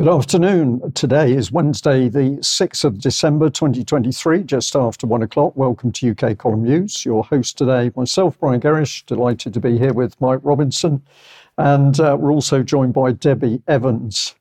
Good afternoon. Today is Wednesday, the 6th of December 2023, just after one o'clock. Welcome to UK Column News. Your host today, myself, Brian Gerrish, delighted to be here with Mike Robinson. And uh, we're also joined by Debi Evans,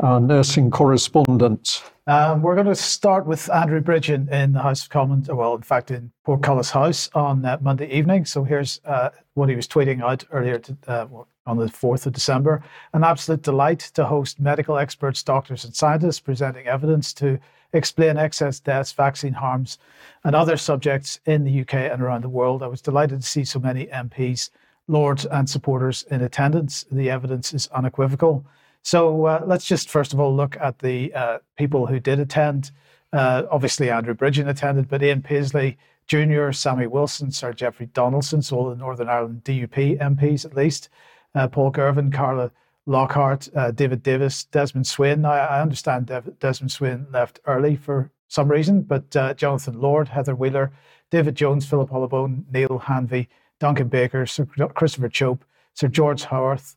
our nursing correspondent. Um, we're going to start with Andrew Bridgen in the House of Commons, well, in fact, in Portcullis House on uh, Monday evening. So here's uh, what he was tweeting out earlier to, uh, on the 4th of December. An absolute delight to host medical experts, doctors, and scientists presenting evidence to explain excess deaths, vaccine harms, and other subjects in the UK and around the world. I was delighted to see so many MPs, lords, and supporters in attendance. The evidence is unequivocal. So uh, let's just first of all look at the uh, people who did attend. Uh, obviously, Andrew Bridgen attended, but Ian Paisley Jr., Sammy Wilson, Sir Jeffrey Donaldson, so all the Northern Ireland DUP MPs at least, uh, Paul Girvan, Carla Lockhart, uh, David Davis, Desmond Swayne. Now, I understand Dev- Desmond Swayne left early for some reason, but uh, Jonathan Lord, Heather Wheeler, David Jones, Philip Hollobone, Neil Hanvey, Duncan Baker, Sir Christopher Chope, Sir George Howarth,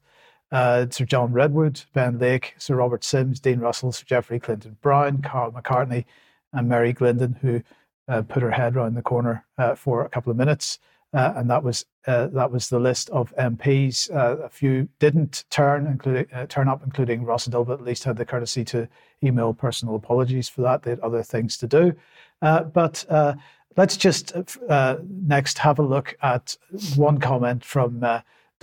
uh, Sir John Redwood, Ben Lake, Sir Robert Syms, Dean Russell, Sir Geoffrey Clinton Brown, Karl McCartney, and Mary Glindon, who uh, put her head around the corner uh, for a couple of minutes. Uh, and that was uh, that was the list of MPs. Uh, a few didn't turn, including turn up, including Rossendale, but at least had the courtesy to email personal apologies for that. They had other things to do. but let's just next have a look at one comment from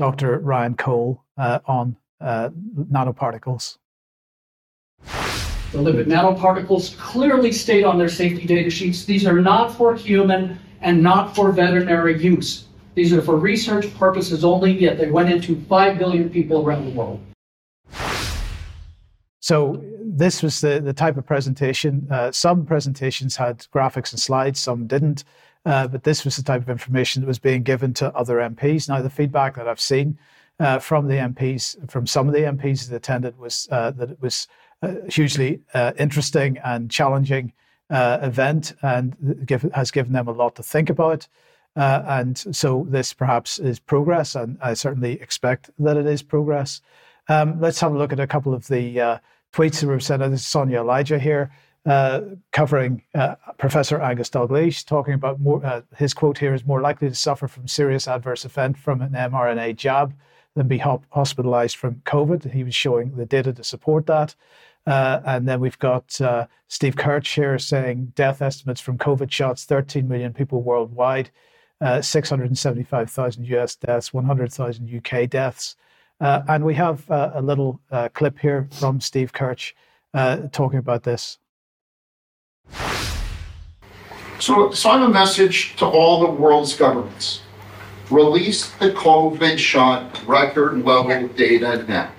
Dr. Ryan Cole uh, on uh, nanoparticles. The lipid nanoparticles clearly state on their safety data sheets these are not for human and not for veterinary use. These are for research purposes only, yet they went into 5 billion people around the world. So, this was the, the type of presentation. Uh, some presentations had graphics and slides, some didn't. Uh, but this was the type of information that was being given to other MPs. Now, the feedback that I've seen uh, from the MPs, from some of the MPs that attended, was uh, that it was a hugely uh, interesting and challenging uh, event and give, has given them a lot to think about. and so, this perhaps is progress, and I certainly expect that it is progress. Um, let's have a look at a couple of the tweets that were sent. This is Sonia Elijah here uh, covering uh, Professor Angus Dalgleish, talking about more, uh, his quote here is more likely to suffer from serious adverse event from an mRNA jab than be hospitalized from COVID. He was showing the data to support that. Uh, and then we've got uh, Steve Kirsch here saying death estimates from COVID shots 13 million people worldwide, uh, 675,000 US deaths, 100,000 UK deaths. and we have a little clip here from Steve Kirsch talking about this. So, so I have a message to all the world's governments. Release the COVID shot record level data now.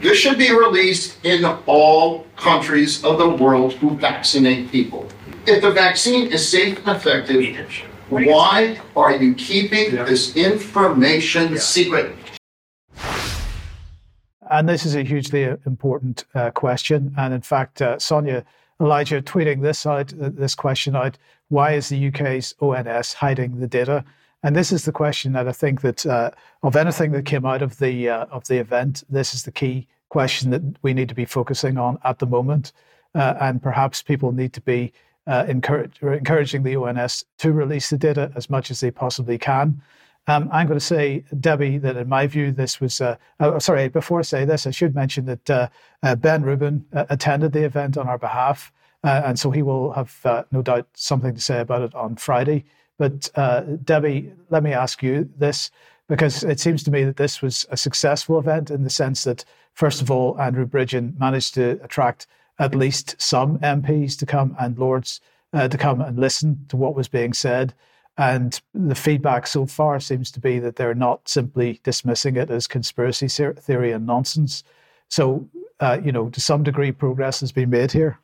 This should be released in all countries of the world who vaccinate people. If the vaccine is safe and effective, why are you keeping this information secret? And this is a hugely important uh, question. And in fact, uh, Sonia Elijah tweeting this out, uh, this question out: Why is the UK's ONS hiding the data? And this is the question that I think that uh, of anything that came out of the uh, of the event, this is the key question that we need to be focusing on at the moment. Uh, and perhaps people need to be uh, encourage, encouraging the ONS to release the data as much as they possibly can. Um, I'm going to say, Debi, that in my view, this was. Uh, oh, sorry, before I say this, I should mention that uh, uh, Ben Rubin uh, attended the event on our behalf, and so he will have no doubt something to say about it on Friday. But Debi, let me ask you this, because it seems to me that this was a successful event in the sense that, first of all, Andrew Bridgen managed to attract at least some MPs to come and Lords to come and listen to what was being said. And the feedback so far seems to be that they're not simply dismissing it as conspiracy theory and nonsense. So, uh, you know, to some degree, progress has been made here.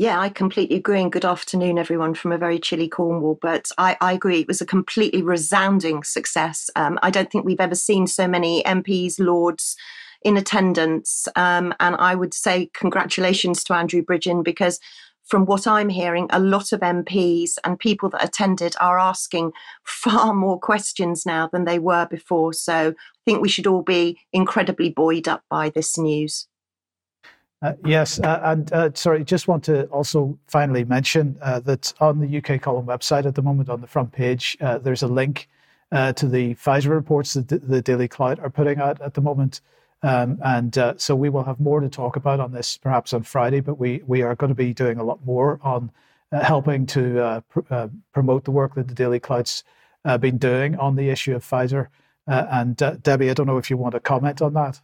Yeah, I completely agree. And good afternoon, everyone, from a very chilly Cornwall. But I, I agree, it was a completely resounding success. Um, I don't think we've ever seen so many MPs, Lords, in attendance. Um, and I would say congratulations to Andrew Bridgen because from what I'm hearing, a lot of MPs and people that attended are asking far more questions now than they were before. So I think we should all be incredibly buoyed up by this news. Uh, yes, uh, and uh, sorry, just want to also finally mention uh, that on the UK Column website at the moment, on the front page, uh, there's a link to the Pfizer reports that the Daily Clout are putting out at the moment. Um, and so we will have more to talk about on this perhaps on Friday, but we, we are going to be doing a lot more on helping to pr- promote the work that the Daily Clout's been doing on the issue of Pfizer. and Debi, I don't know if you want to comment on that.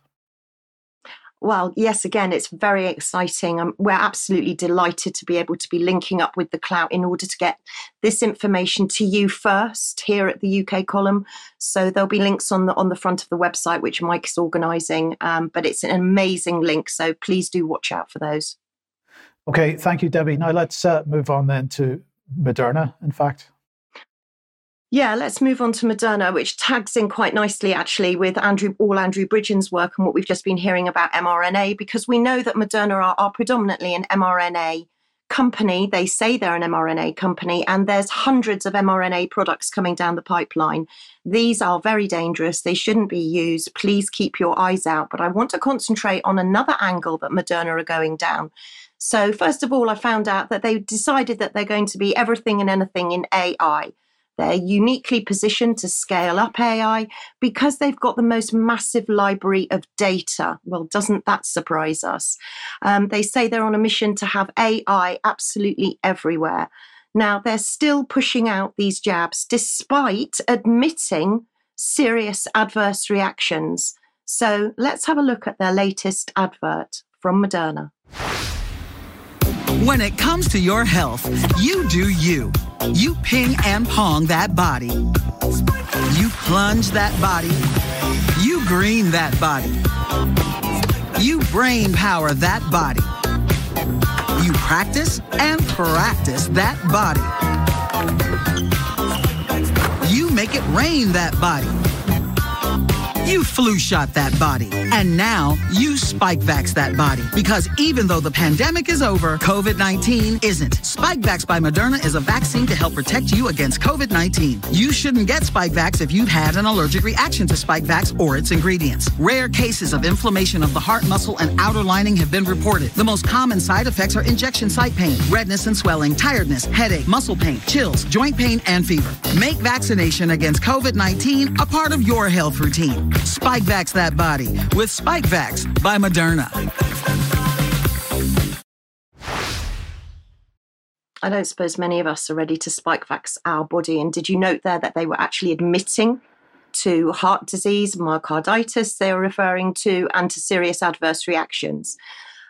Well, yes, again, it's very exciting. Um, we're absolutely delighted to be able to be linking up with the clout in order to get this information to you first here at the UK column. So there'll be links on the on the front of the website, which Mike is organising. Um, but it's an amazing link, so please do watch out for those. Okay, thank you, Debi. Now let's uh, move on then to Moderna. In fact. Yeah, let's move on to Moderna, which tags in quite nicely actually with Andrew all Andrew Bridgen's work and what we've just been hearing about mRNA, because we know that Moderna are, are predominantly an mRNA company. They say they're an mRNA company, and there's hundreds of mRNA products coming down the pipeline. These are very dangerous. They shouldn't be used. Please keep your eyes out. But I want to concentrate on another angle that Moderna are going down. So, first of all, I found out that they decided that they're going to be everything and anything in AI. They're uniquely positioned to scale up AI because they've got the most massive library of data. Well, doesn't that surprise us? Um, they say they're on a mission to have AI absolutely everywhere. Now, they're still pushing out these jabs despite admitting serious adverse reactions. So let's have a look at their latest advert from Moderna. When it comes to your health, you do you. You ping and pong that body. You plunge that body. You green that body. You brain power that body. You practice and practice that body. You make it rain that body. You flu shot that body. And now you Spikevax that body. Because even though the pandemic is over, COVID 19 isn't. Spikevax by Moderna is a vaccine to help protect you against COVID 19. You shouldn't get Spikevax if you've had an allergic reaction to Spikevax or its ingredients. Rare cases of inflammation of the heart muscle and outer lining have been reported. The most common side effects are injection site pain, redness and swelling, tiredness, headache, muscle pain, chills, joint pain, and fever. Make vaccination against COVID 19 a part of your health routine. Spikevax that body with Spikevax by Moderna. I don't suppose many of us are ready to Spikevax our body. And did you note there that they were actually admitting to heart disease, myocarditis, they were referring to, and to serious adverse reactions.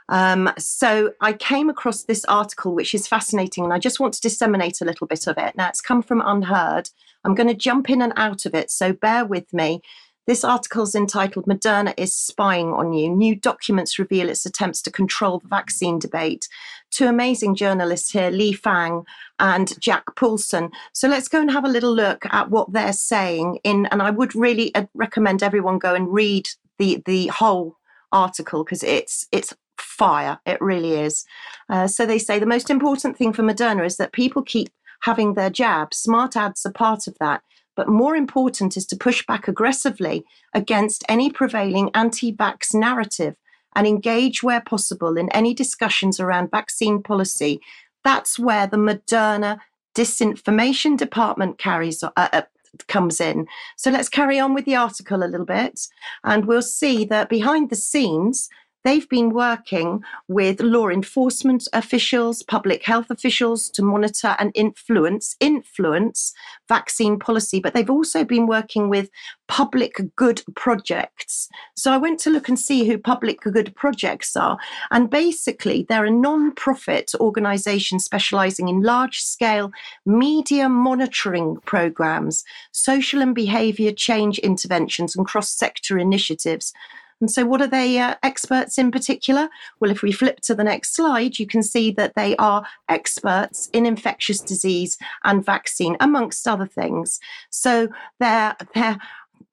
Um, so I came across this article, which is fascinating, and I just want to disseminate a little bit of it. Now, it's come from UnHerd. I'm going to jump in and out of it, so bear with me. This article is entitled Moderna is Spying on You. New documents reveal its attempts to control the vaccine debate. Two amazing journalists here, Lee Fang and Jack Poulson. So let's go and have a little look at what they're saying in and I would really uh, recommend everyone go and read the the whole article because it's it's fire. It really is. Uh, so they say the most important thing for Moderna is that people keep having their jab. Smart ads are part of that. But more important is to push back aggressively against any prevailing anti vax narrative and engage where possible in any discussions around vaccine policy. That's where the Moderna disinformation department carries uh, uh, comes in. So let's carry on with the article a little bit, and we'll see that behind the scenes, They've been working with law enforcement officials, public health officials to monitor and influence influence vaccine policy, but they've also been working with public good projects. So I went to look and see who public good projects are, and basically they're a non-profit organization specializing in large-scale media monitoring programs, social and behavior change interventions and cross-sector initiatives and so, what are they uh, experts in particular? Well, if we flip to the next slide, you can see that they are experts in infectious disease and vaccine, amongst other things. So, they're, they're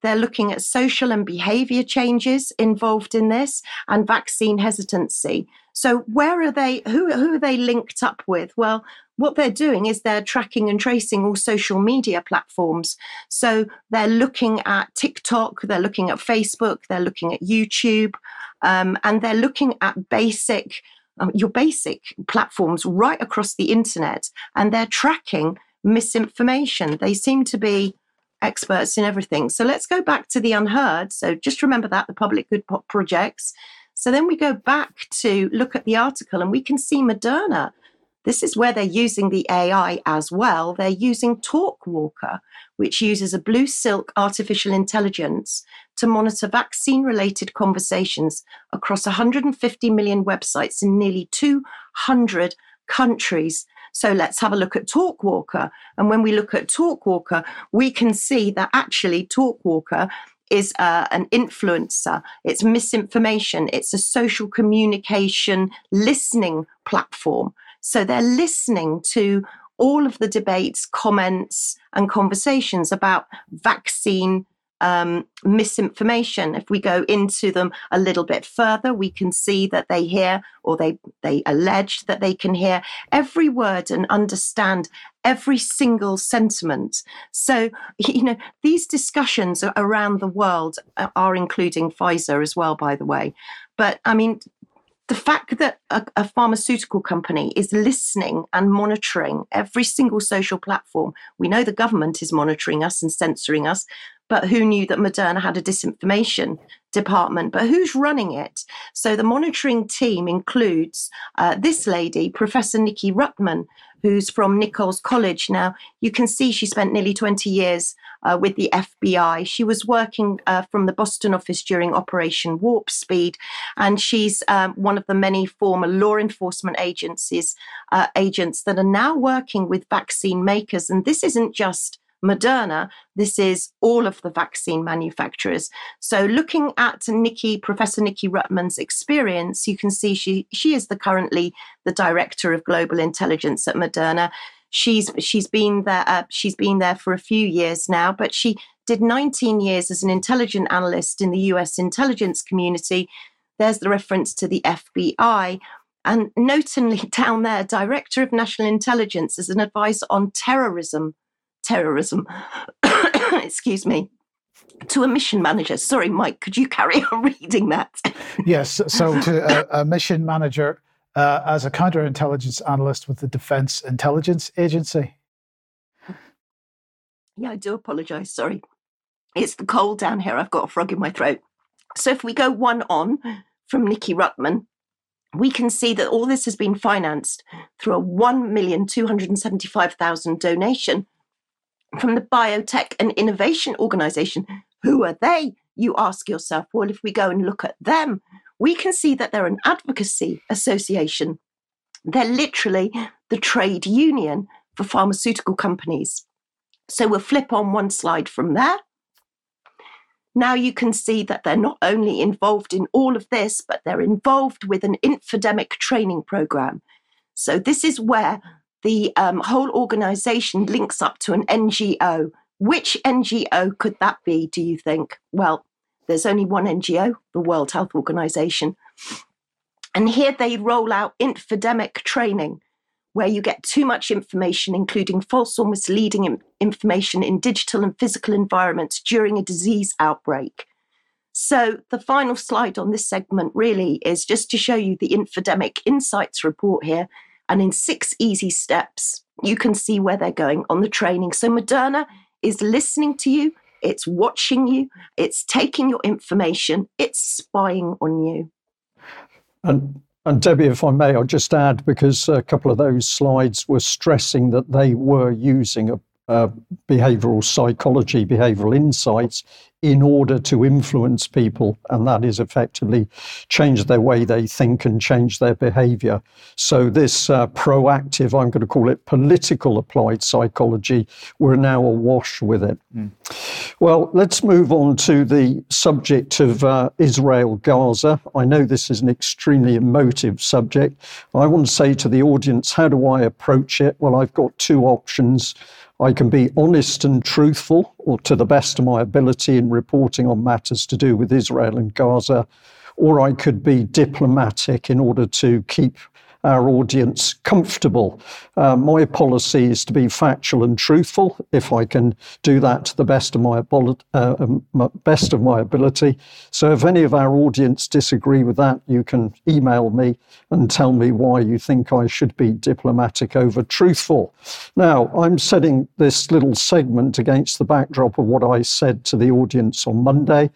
they're looking at social and behavior changes involved in this and vaccine hesitancy. So where are they? Who who are they linked up with? Well, what they're doing is they're tracking and tracing all social media platforms. So they're looking at TikTok, they're looking at Facebook, they're looking at YouTube, um, and they're looking at basic um, your basic platforms right across the internet, and they're tracking misinformation. They seem to be experts in everything. So let's go back to the UnHerd. So just remember that the public good projects. So then we go back to look at the article and we can see Moderna. This is where they're using the AI as well. They're using Talkwalker, which uses a blue silk artificial intelligence to monitor vaccine related conversations across 150 million websites in nearly 200 countries. So let's have a look at Talkwalker. And when we look at Talkwalker, we can see that actually Talkwalker is uh, an influencer. It's misinformation. It's a social communication listening platform. So they're listening to all of the debates, comments, and conversations about vaccine um, misinformation. If we go into them a little bit further, we can see that they hear or they, they allege that they can hear every word and understand every single sentiment. So, you know, these discussions around the world are including Pfizer as well, by the way. But I mean, the fact that a, a, pharmaceutical company is listening and monitoring every single social platform, we know the government is monitoring us and censoring us, but who knew that Moderna had a disinformation department? But who's running it? So the monitoring team includes uh, this lady, Professor Nikki Rutman, who's from Nichols College. Now, you can see she spent nearly 20 years uh, with the FBI. She was working uh, from the Boston office during Operation Warp Speed, and she's um, one of the many former law enforcement agencies uh, agents that are now working with vaccine makers. And this isn't just Moderna, this is all of the vaccine manufacturers. So looking at Nikki, Professor Nikki Rutman's experience, you can see she she is the currently the director of global intelligence at Moderna. She's she's been there uh, she's been there for a few years now, but she did 19 years as an intelligence analyst in the US intelligence community. There's the reference to the FBI. And notably down there, Director of National Intelligence as an advisor on terrorism terrorism, excuse me, to a mission manager. Sorry, Mike, could you carry on reading that? yes. So, to a, a mission manager uh, as a counterintelligence analyst with the Defense Intelligence Agency. Yeah, I do apologize. Sorry. It's the cold down here. I've got a frog in my throat. So, if we go one on from Nikki Rutman, we can see that all this has been financed through a 1,275,000 donation from the Biotech and Innovation Organization. Who are they? You ask yourself. Well, if we go and look at them, we can see that they're an advocacy association. They're literally the trade union for pharmaceutical companies. So we'll flip on one slide from there. Now you can see that they're not only involved in all of this, but they're involved with an infodemic training program. So this is where the um, whole organization links up to an NGO. Which NGO could that be, do you think? Well, there's only one NGO, the World Health Organization. And here they roll out infodemic training, where you get too much information, including false or misleading information in digital and physical environments during a disease outbreak. So, the final slide on this segment really is just to show you the Infodemic Insights report here and in six easy steps, you can see where they're going on the training. So Moderna is listening to you, it's watching you, it's taking your information, it's spying on you. And and Debi, if I may, I'll just add because a couple of those slides were stressing that they were using a, a behavioral psychology, behavioral insights in order to influence people, and that is effectively change their way they think and change their behavior. So, this uh, proactive, I'm going to call it political applied psychology, we're now awash with it. Mm. Well, let's move on to the subject of uh, Israel Gaza. I know this is an extremely emotive subject. I want to say to the audience, how do I approach it? Well, I've got two options. I can be honest and truthful, or to the best of my ability in reporting on matters to do with Israel and Gaza, or I could be diplomatic in order to keep our audience comfortable. Uh, my policy is to be factual and truthful. If I can do that to the best of my, uh, um, best of my ability. So, if any of our audience disagree with that, you can email me and tell me why you think I should be diplomatic over truthful. Now, I'm setting this little segment against the backdrop of what I said to the audience on Monday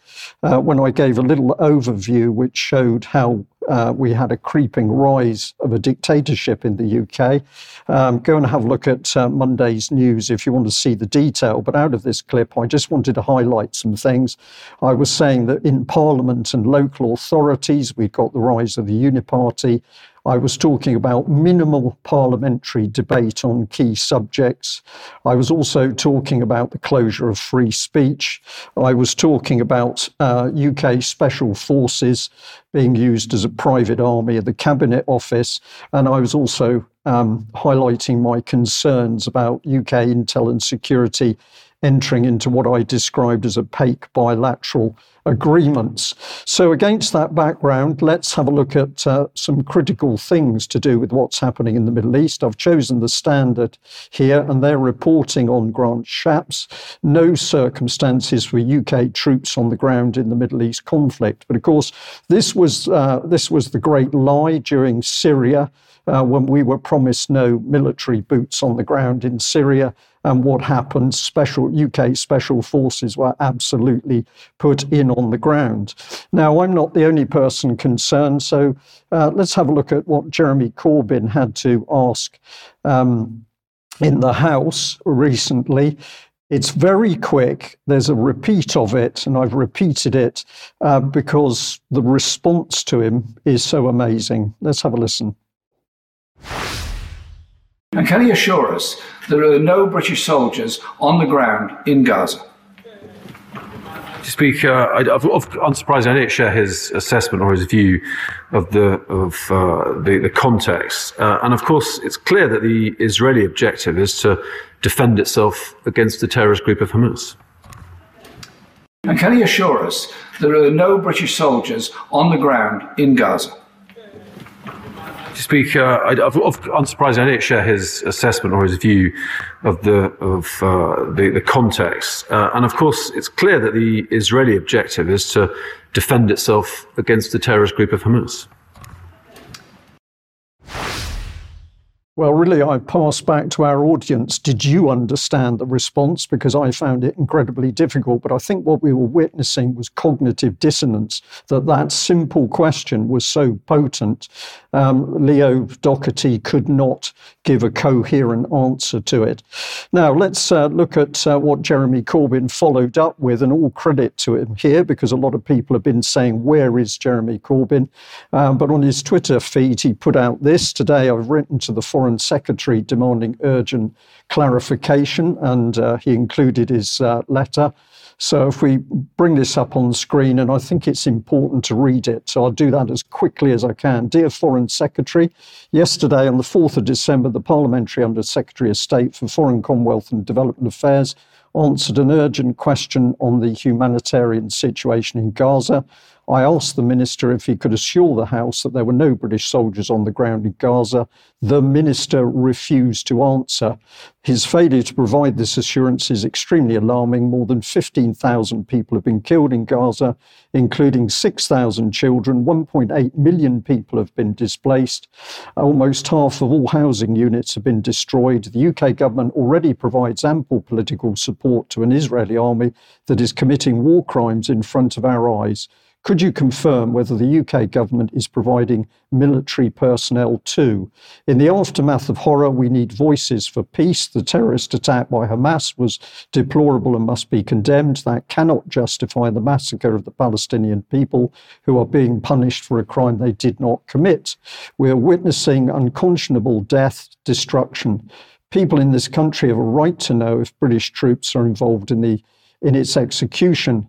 uh, when I gave a little overview which showed how uh, we had a creeping rise of a dictatorship in the UK. Um, go and have a look at uh, Monday's news if you want to see the detail. But out of this clip, I just wanted to highlight some things. I was saying that in Parliament and local authorities, we've got the rise of the Uniparty. I was talking about minimal parliamentary debate on key subjects. I was also talking about the closure of free speech. I was talking about uh, UK special forces being used as a private army at the Cabinet Office. And I was also um, highlighting my concerns about UK intel and security entering into what I described as opaque bilateral agreements. So, against that background, let's have a look at uh, some critical things to do with what's happening in the Middle East. I've chosen the standard here, and they're reporting on Grant Shapps. No circumstances for UK troops on the ground in the Middle East conflict. But of course, this was uh, this was the great lie during Syria. Uh, when we were promised no military boots on the ground in Syria and what happened, special UK special forces were absolutely put in on the ground. Now, I'm not the only person concerned, so uh, let's have a look at what Jeremy Corbyn had to ask um, in the House recently. It's very quick. There's a repeat of it, and I've repeated it uh, because the response to him is so amazing. Let's have a listen. And can he assure us there are no British soldiers on the ground in Gaza? Speaker, I, unsurprisingly, I don't share his assessment or his view of the of uh, the, the, context. Uh, and of course, it's clear that the Israeli objective is to defend itself against the terrorist group of Hamas. And can he assure us there are no British soldiers on the ground in Gaza? Speaker, I, unsurprisingly, I don't share his assessment or his view of the of uh, the, the context. Uh, and of course, it's clear that the Israeli objective is to defend itself against the terrorist group of Hamas. Well, really, I pass back to our audience. Did you understand the response? Because I found it incredibly difficult. But I think what we were witnessing was cognitive dissonance, that that simple question was so potent. Um, Leo Docherty could not give a coherent answer to it. Now, let's uh, look at uh, what Jeremy Corbyn followed up with, and all credit to him here, because a lot of people have been saying, Where is Jeremy Corbyn? Um, but on his Twitter feed, he put out this Today I've written to the Foreign Secretary demanding urgent clarification, and uh, he included his uh, letter. So if we bring this up on the screen, and I think it's important to read it, so I'll do that as quickly as I can. Dear Foreign Secretary, yesterday on the 4th of December, the Parliamentary Under Secretary of State for Foreign Commonwealth and Development Affairs answered an urgent question on the humanitarian situation in Gaza. I asked the minister if he could assure the House that there were no British soldiers on the ground in Gaza. The minister refused to answer. His failure to provide this assurance is extremely alarming. More than 15,000 people have been killed in Gaza, including 6,000 children. 1.8 million people have been displaced. Almost half of all housing units have been destroyed. The UK government already provides ample political support to an Israeli army that is committing war crimes in front of our eyes. Could you confirm whether the UK government is providing military personnel too? In the aftermath of horror, we need voices for peace. The terrorist attack by Hamas was deplorable and must be condemned. That cannot justify the massacre of the Palestinian people who are being punished for a crime they did not commit. We are witnessing unconscionable death, destruction. People in this country have a right to know if British troops are involved in the in its execution.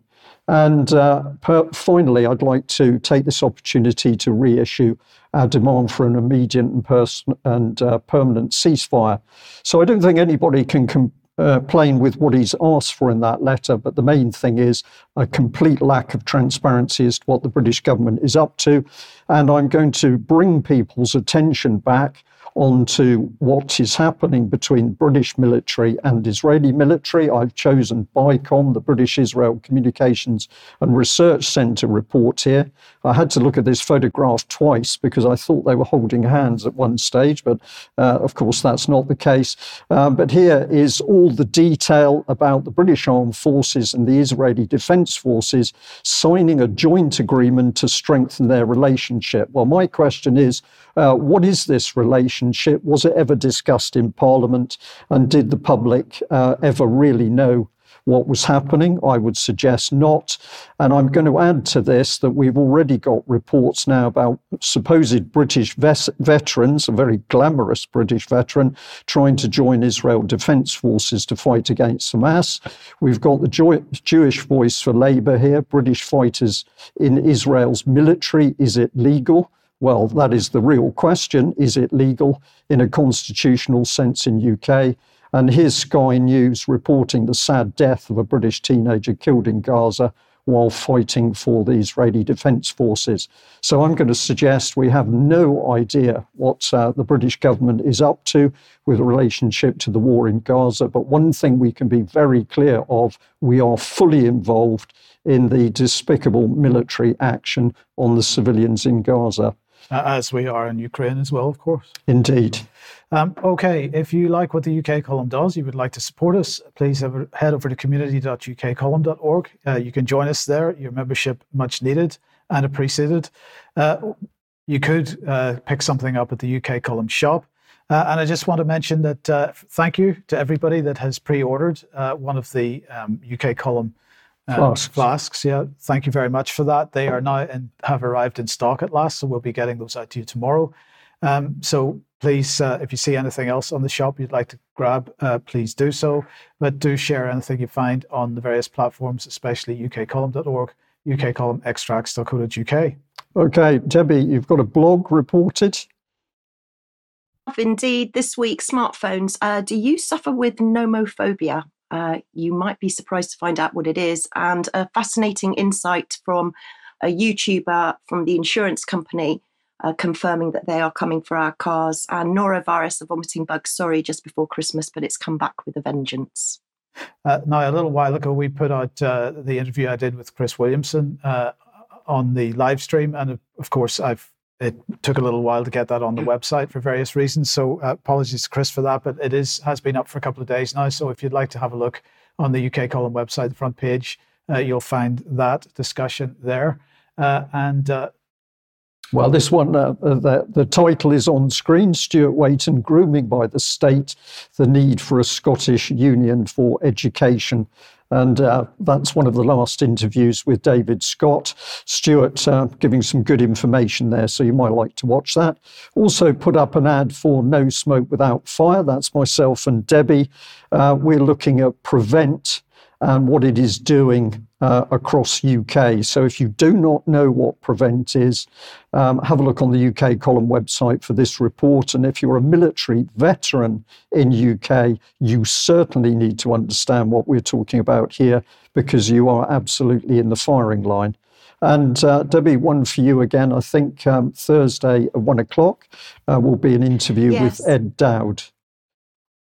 And uh, per, finally, I'd like to take this opportunity to reissue our demand for an immediate and, pers- and uh, permanent ceasefire. So I don't think anybody can uh, plain with what he's asked for in that letter, but the main thing is a complete lack of transparency as to what the British government is up to. And I'm going to bring people's attention back onto what is happening between British military and Israeli military. I've chosen BICOM, the British Israel Communications and Research Centre report here. I had to look at this photograph twice because I thought they were holding hands at one stage, but uh, of course that's not the case. Uh, but here is all the detail about the British Armed Forces and the Israeli Defence Forces signing a joint agreement to strengthen their relationship. Well, my question is, uh, what is this relationship? Was it ever discussed in Parliament? And did the public uh, ever really know what was happening? I would suggest not. And I'm going to add to this that we've already got reports now about supposed British ves- veterans, a very glamorous British veteran, trying to join Israel Defense Forces to fight against Hamas. We've got the jo- Jewish Voice for Labour here, British fighters in Israel's military. Is it legal? Well, that is the real question. Is it legal in a constitutional sense in UK? And here's Sky News reporting the sad death of a British teenager killed in Gaza while fighting for the Israeli Defense Forces. So I'm going to suggest we have no idea what uh, the British government is up to with relationship to the war in Gaza. But one thing we can be very clear of we are fully involved in the despicable military action on the civilians in Gaza uh, as we are in Ukraine as well, of course. Indeed. Um, okay, if you like what the UK column does, you would like to support us, please head over to community.ukcolumn.org. Uh, you can join us there. Your membership much needed and appreciated. Uh, you could uh, pick something up at the UK column shop. Uh, and I just want to mention that uh, thank you to everybody that has pre-ordered one of the um, UK column um, flasks. flasks. Yeah, thank you very much for that. They are now and have arrived in stock at last, so we'll be getting those out to you tomorrow. Um, so please, uh, if you see anything else on the shop you'd like to grab, uh, please do so. But do share anything you find on the various platforms, especially ukcolumn.org, ukcolumnextracts.co.uk. Okay, Debi, you've got a blog reported. Indeed, this week, smartphones. Uh, do you suffer with nomophobia? Uh, you might be surprised to find out what it is. And a fascinating insight from a YouTuber from the insurance company uh, confirming that they are coming for our cars. And norovirus, a vomiting bug, sorry, just before Christmas, but it's come back with a vengeance. Uh, now, a little while ago, we put out uh, the interview I did with Chris Williamson uh, on the live stream. And of course, I've it took a little while to get that on the website for various reasons. So uh, apologies to Chris for that, but it is has been up for a couple of days now. So if you'd like to have a look on the UK column website, the front page, uh, you'll find that discussion there. Uh, and uh, well, this one, uh, uh, the, the title is on screen Stuart Waiton Grooming by the State, the Need for a Scottish Union for Education. And uh, that's one of the last interviews with David Scott. Stuart uh, giving some good information there, so you might like to watch that. Also, put up an ad for No Smoke Without Fire. That's myself and Debi. Uh, we're looking at Prevent and what it is doing uh, across UK. So if you do not know what Prevent is, um, have a look on the UK column website for this report. And if you're a military veteran in UK, you certainly need to understand what we're talking about here because you are absolutely in the firing line. And uh, Debi, one for you again. I think um, Thursday at one o'clock uh, will be an interview yes. with Ed Dowd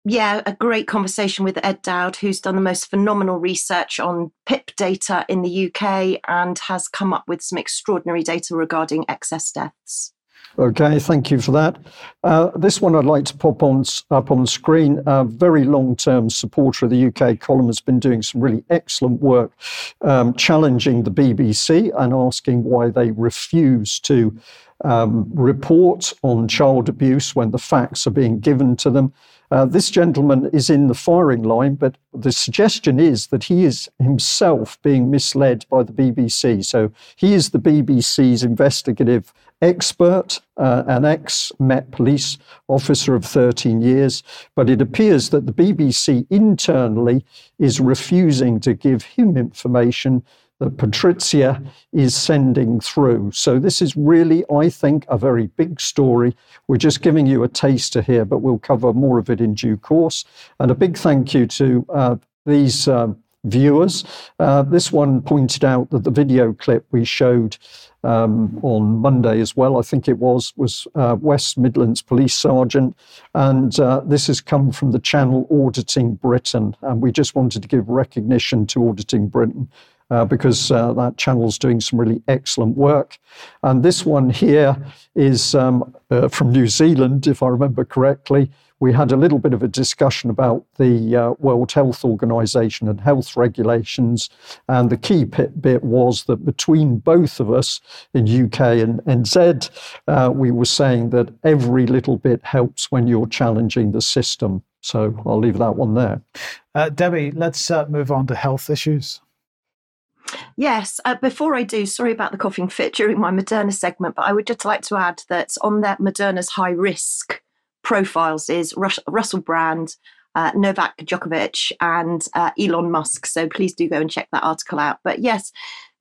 yeah, a great conversation with Ed Dowd, who's done the most phenomenal research on PIP data in the UK and has come up with some extraordinary data regarding excess deaths. Okay, thank you for that. Uh, this one I'd like to pop on up on screen. A very long-term supporter of the UK column has been doing some really excellent work, um, challenging the BBC and asking why they refuse to um, report on child abuse when the facts are being given to them. Uh, this gentleman is in the firing line, but the suggestion is that he is himself being misled by the BBC. So he is the BBC's investigative expert, uh, an ex Met police officer of 13 years, but it appears that the BBC internally is refusing to give him information that Patrizia is sending through. So, this is really, I think, a very big story. We're just giving you a taster here, but we'll cover more of it in due course. And a big thank you to uh, these. Uh, viewers. Uh, this one pointed out that the video clip we showed um, on Monday as well, I think it was, was uh, West Midlands Police Sergeant. And uh, this has come from the channel Auditing Britain. And we just wanted to give recognition to Auditing Britain. Uh, because uh, that channel's doing some really excellent work. And this one here is um, uh, from New Zealand, if I remember correctly we had a little bit of a discussion about the uh, World Health Organization and health regulations. And the key bit was that between both of us in UK and NZ, uh, we were saying that every little bit helps when you're challenging the system. So I'll leave that one there. Uh, Debi, let's move on to health issues. Yes, uh, before I do, sorry about the coughing fit during my Moderna segment, but I would just like to add that on that Moderna's high risk profiles is Rus- Russell Brand, uh, Novak Djokovic, and uh, Elon Musk. So please do go and check that article out. But yes,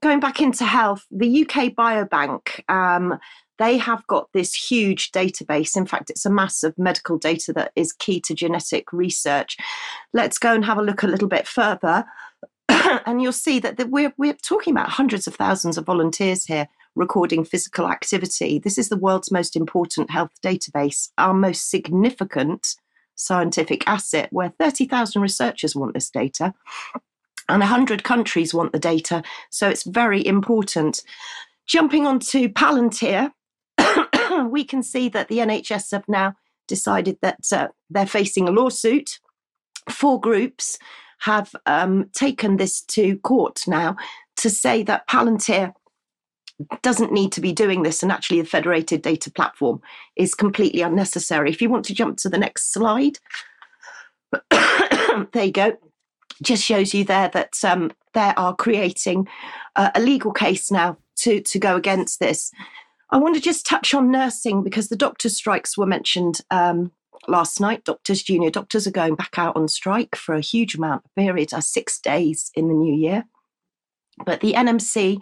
going back into health, the UK Biobank. Um, they have got this huge database. In fact, it's a mass of medical data that is key to genetic research. Let's go and have a look a little bit further. and you'll see that we're, we're talking about hundreds of thousands of volunteers here recording physical activity. This is the world's most important health database, our most significant scientific asset, where 30,000 researchers want this data and 100 countries want the data. So it's very important. Jumping onto Palantir, we can see that the NHS have now decided that uh, they're facing a lawsuit. Four groups have um, taken this to court now to say that Palantir doesn't need to be doing this, and actually, the federated data platform is completely unnecessary. If you want to jump to the next slide, there you go. Just shows you there that um, they are creating uh, a legal case now to to go against this. I want to just touch on nursing because the doctors' strikes were mentioned um, last night. Doctors, junior doctors, are going back out on strike for a huge amount of period, uh, six days in the new year. But the NMC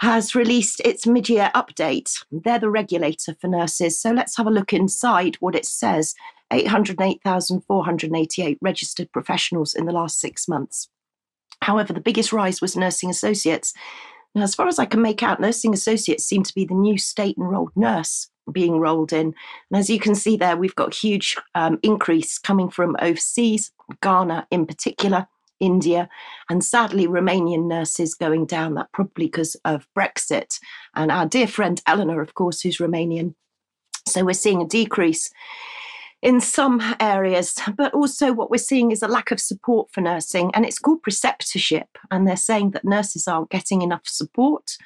has released its mid year update. They're the regulator for nurses. So let's have a look inside what it says 808,488 registered professionals in the last six months. However, the biggest rise was nursing associates. Now, as far as I can make out, nursing associates seem to be the new state enrolled nurse being rolled in. And as you can see there, we've got huge um, increase coming from overseas, Ghana in particular. India, and sadly, Romanian nurses going down. That probably because of Brexit. And our dear friend Eleanor, of course, who's Romanian. So we're seeing a decrease in some areas, but also what we're seeing is a lack of support for nursing, and it's called preceptorship. And they're saying that nurses aren't getting enough support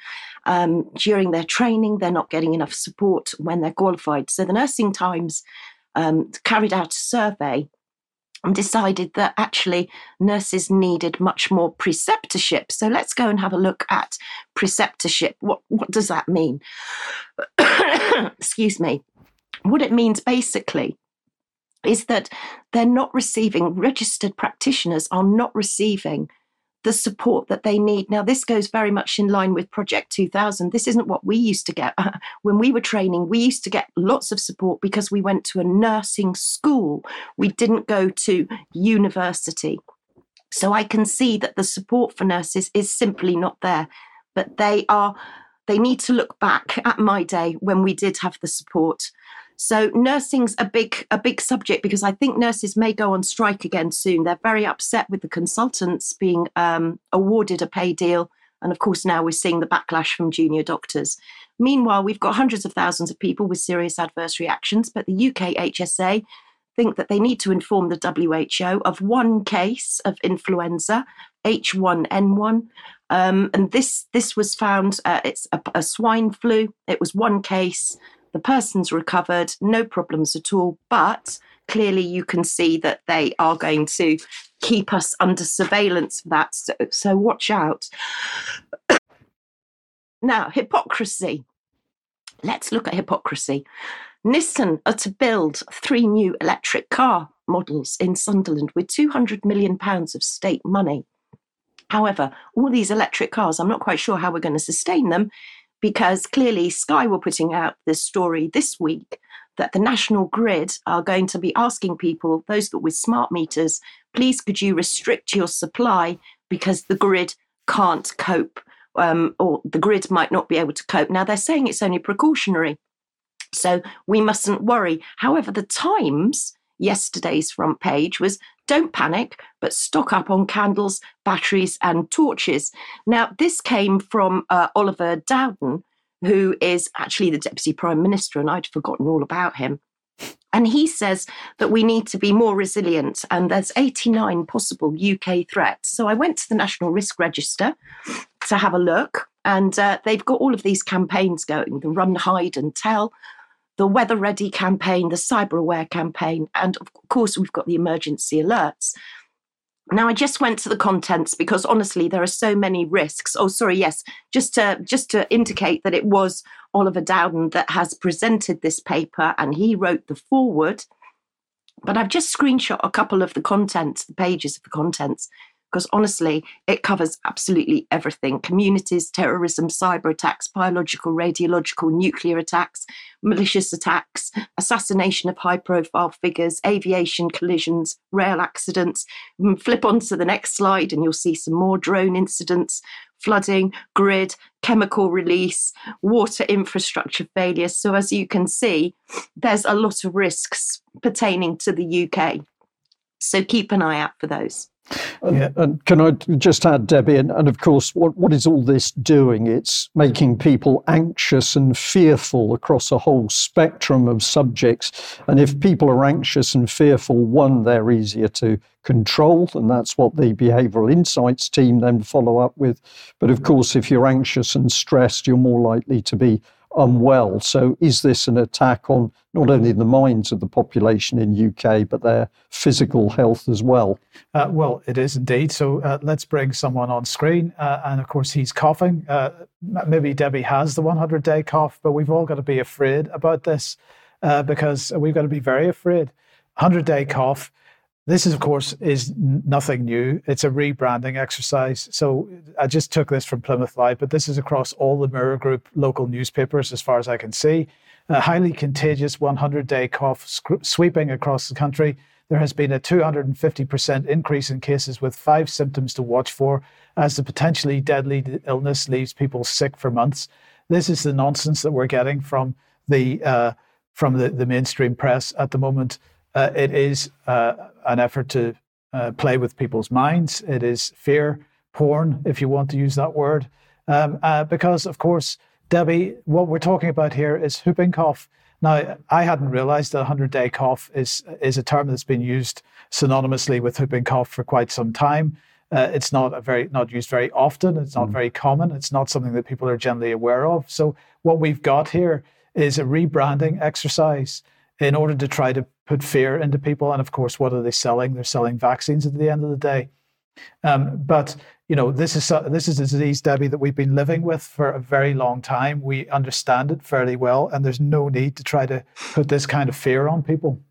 um, during their training, they're not getting enough support when they're qualified. So the Nursing Times um, carried out a survey and decided that actually nurses needed much more preceptorship. So let's go and have a look at preceptorship. What, what does that mean? Excuse me. What it means basically is that they're not receiving, registered practitioners are not receiving the support that they need. Now, this goes very much in line with Project 2000. This isn't what we used to get. when we were training, we used to get lots of support because we went to a nursing school. We didn't go to university. So I can see that the support for nurses is simply not there. But they are, they need to look back at my day when we did have the support so nursing's a big a big subject because I think nurses may go on strike again soon. They're very upset with the consultants being um, awarded a pay deal, and of course now we're seeing the backlash from junior doctors. Meanwhile, we've got hundreds of thousands of people with serious adverse reactions, but the UK HSA think that they need to inform the WHO of one case of influenza H1N1. Um, and this this was found. Uh, it's a, a, swine flu. It was one case. The person's recovered, no problems at all, but clearly you can see that they are going to keep us under surveillance for that. So, so watch out. now, hypocrisy. Let's look at hypocrisy. Nissan are to build three new electric car models in Sunderland with 200 million pounds of state money. However, all these electric cars, I'm not quite sure how we're going to sustain them because clearly Sky were putting out this story this week that the national grid are going to be asking people, those that with smart meters, please could you restrict your supply because the grid can't cope um, or the grid might not be able to cope. Now they're saying it's only precautionary. So we mustn't worry. However, the Times, yesterday's front page, was don't panic, but stock up on candles, batteries, and torches. Now, this came from uh, Oliver Dowden, who is actually the Deputy Prime Minister, and I'd forgotten all about him. And he says that we need to be more resilient, and there's 89 possible UK threats. So I went to the National Risk Register to have a look, and uh, they've got all of these campaigns going the Run, Hide, and Tell, the Weather Ready campaign, the Cyber Aware campaign, and of course, we've got the emergency alerts. Now, I just went to the contents because honestly, there are so many risks. Oh, sorry, yes, just to just to indicate that it was Oliver Dowden that has presented this paper, and he wrote the foreword. But I've just screenshot a couple of the contents, the pages of the contents, because honestly, it covers absolutely everything communities, terrorism, cyber attacks, biological, radiological, nuclear attacks, malicious attacks, assassination of high profile figures, aviation collisions, rail accidents. Mm, flip on to the next slide, and you'll see some more drone incidents, flooding, grid, chemical release, water infrastructure failures. So, as you can see, there's a lot of risks pertaining to the UK. So, keep an eye out for those. Um, yeah. And can I just add, Debi, and, and, of course, what, what is all this doing? It's making people anxious and fearful across a whole spectrum of subjects. And if people are anxious and fearful, one, they're easier to control, and that's what the behavioral insights team then follow up with. But of course, if you're anxious and stressed, you're more likely to be unwell. So, is this an attack on not only the minds of the population in UK, but their physical health as well? Uh, well, it is indeed. So, uh, let's bring someone on screen. Uh, and of course, he's coughing. Uh, maybe Debi has the 100 day cough, but we've all got to be afraid about this uh, because we've got to be very afraid. 100 day cough this is, of course, is nothing new. It's a rebranding exercise. So I just took this from Plymouth Live, but this is across all the Mirror Group local newspapers, as far as I can see. A highly contagious 100-day cough sweeping across the country. There has been a 250% increase in cases with five symptoms to watch for, as the potentially deadly illness leaves people sick for months. This is the nonsense that we're getting from the uh, from the, the mainstream press at the moment. Uh, it is uh, an effort to uh, play with people's minds. It is fear porn, if you want to use that word. Um, uh, because, of course, Debi, what we're talking about here is whooping cough. Now, I hadn't realized that 100 day cough is, is a term that's been used synonymously with whooping cough for quite some time. Uh, it's not a very not used very often. It's not mm. very common. It's not something that people are generally aware of. So what we've got here is a rebranding exercise in order to try to put fear into people. And of course, what are they selling? They're selling vaccines at the end of the day. Um, but you know, this is this is a disease, Debi, that we've been living with for a very long time. We understand it fairly well, and there's no need to try to put this kind of fear on people.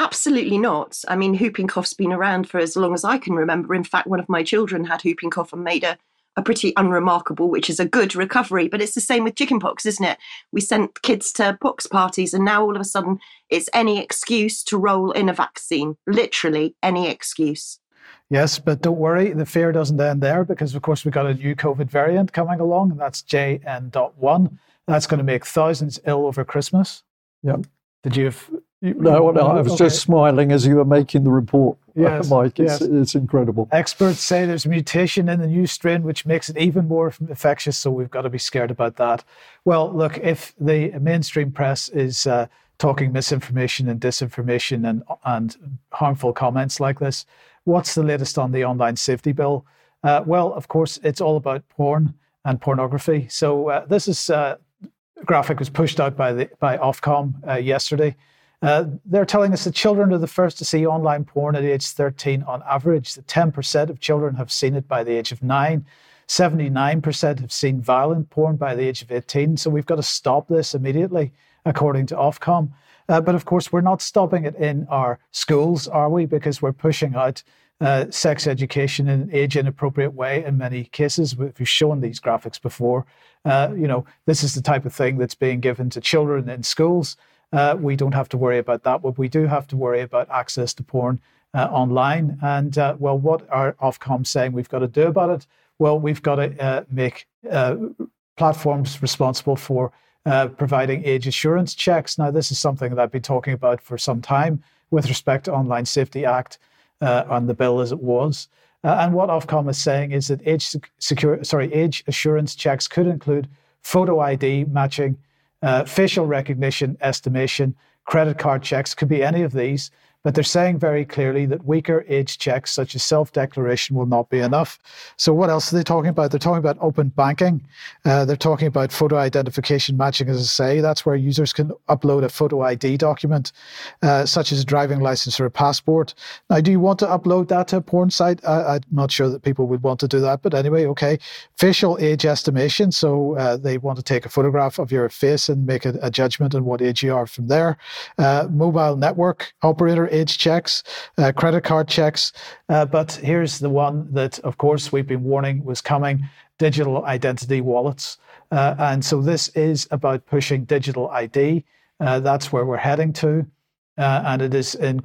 Absolutely not. I mean, whooping cough's been around for as long as I can remember. In fact, one of my children had whooping cough and made a a pretty unremarkable, which is a good recovery. But it's the same with chickenpox, isn't it? We sent kids to pox parties, and now all of a sudden it's any excuse to roll in a vaccine. Literally any excuse. Yes, but don't worry, the fear doesn't end there because, of course, we've got a new COVID variant coming along, and that's JN.1. That's going to make thousands ill over Christmas. Yep. Did you have no, no, I was okay. just smiling as you were making the report, yes, Mike. It's, yes. it's incredible. Experts say there's mutation in the new strain which makes it even more infectious, so we've got to be scared about that. Well, look, if the mainstream press is uh, talking misinformation and disinformation and, and harmful comments like this, what's the latest on the online safety bill? Uh, well, of course, it's all about porn and pornography. So uh, this is uh, graphic was pushed out by the by Ofcom uh, yesterday. Uh, they're telling us that children are the first to see online porn at age 13 on average. That 10% of children have seen it by the age of nine. 79% have seen violent porn by the age of 18. So we've got to stop this immediately, according to Ofcom. Uh, but of course, we're not stopping it in our schools, are we? Because we're pushing out uh, sex education in an age inappropriate way in many cases. We've shown these graphics before. Uh, you know, this is the type of thing that's being given to children in schools. Uh, we don't have to worry about that, but we do have to worry about access to porn uh, online. And uh, well, what are Ofcom saying we've got to do about it? Well, we've got to uh, make platforms responsible for providing age assurance checks. Now, this is something that I've been talking about for some time with respect to Online Safety Act uh, on the bill as it was. Uh, and what Ofcom is saying is that age secure, sorry, age assurance checks could include photo ID matching, uh, facial recognition estimation, credit card checks, could be any of these. But they're saying very clearly that weaker age checks, such as self declaration, will not be enough. So, what else are they talking about? They're talking about open banking. Uh, they're talking about photo identification matching, as I say. That's where users can upload a photo ID document, uh, such as a driving license or a passport. Now, do you want to upload that to a porn site? I, am not sure that people would want to do that, but anyway, okay. Facial age estimation. So, uh, they want to take a photograph of your face and make a, a judgment on what age you are from there. Uh, mobile network operator age checks, uh, credit card checks. Uh, but here's the one that, of course, we've been warning was coming digital identity wallets. Uh, and so this is about pushing digital ID. Uh, that's where we're heading to. Uh, and it is in,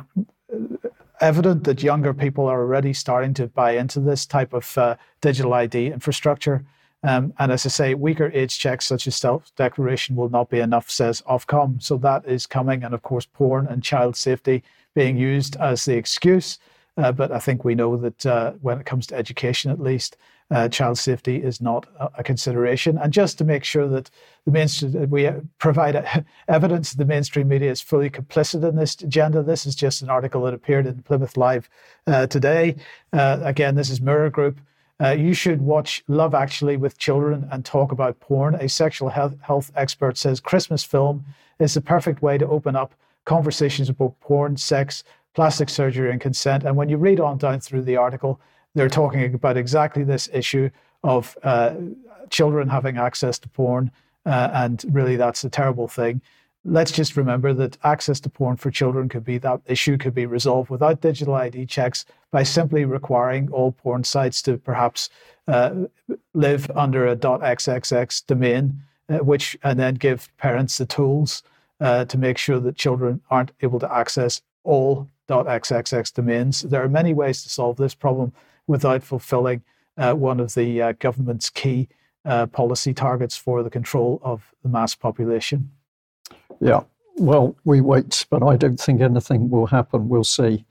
evident that younger people are already starting to buy into this type of uh, digital ID infrastructure. Um, and as I say, weaker age checks such as self declaration will not be enough, says Ofcom. So that is coming. And of course, porn and child safety being used as the excuse. Uh, but I think we know that uh, when it comes to education, at least, uh, child safety is not a, consideration. And just to make sure that the mainstream, we provide evidence that the mainstream media is fully complicit in this agenda. This is just an article that appeared in Plymouth Live uh, today. Uh, again, this is Mirror Group. Uh, you should watch Love Actually with children and talk about porn. A sexual health, health expert says Christmas film is the perfect way to open up conversations about porn, sex, plastic surgery, and consent. And when you read on down through the article, they're talking about exactly this issue of uh, children having access to porn. Uh, and really, that's a terrible thing. Let's just remember that access to porn for children could be that issue could be resolved without digital ID checks by simply requiring all porn sites to perhaps uh, live under a .xxx domain, uh, which and then give parents the tools uh, to make sure that children aren't able to access all .xxx domains. There are many ways to solve this problem without fulfilling uh, one of the uh, government's key uh, policy targets for the control of the mass population. Yeah, well, we wait, but I don't think anything will happen. We'll see.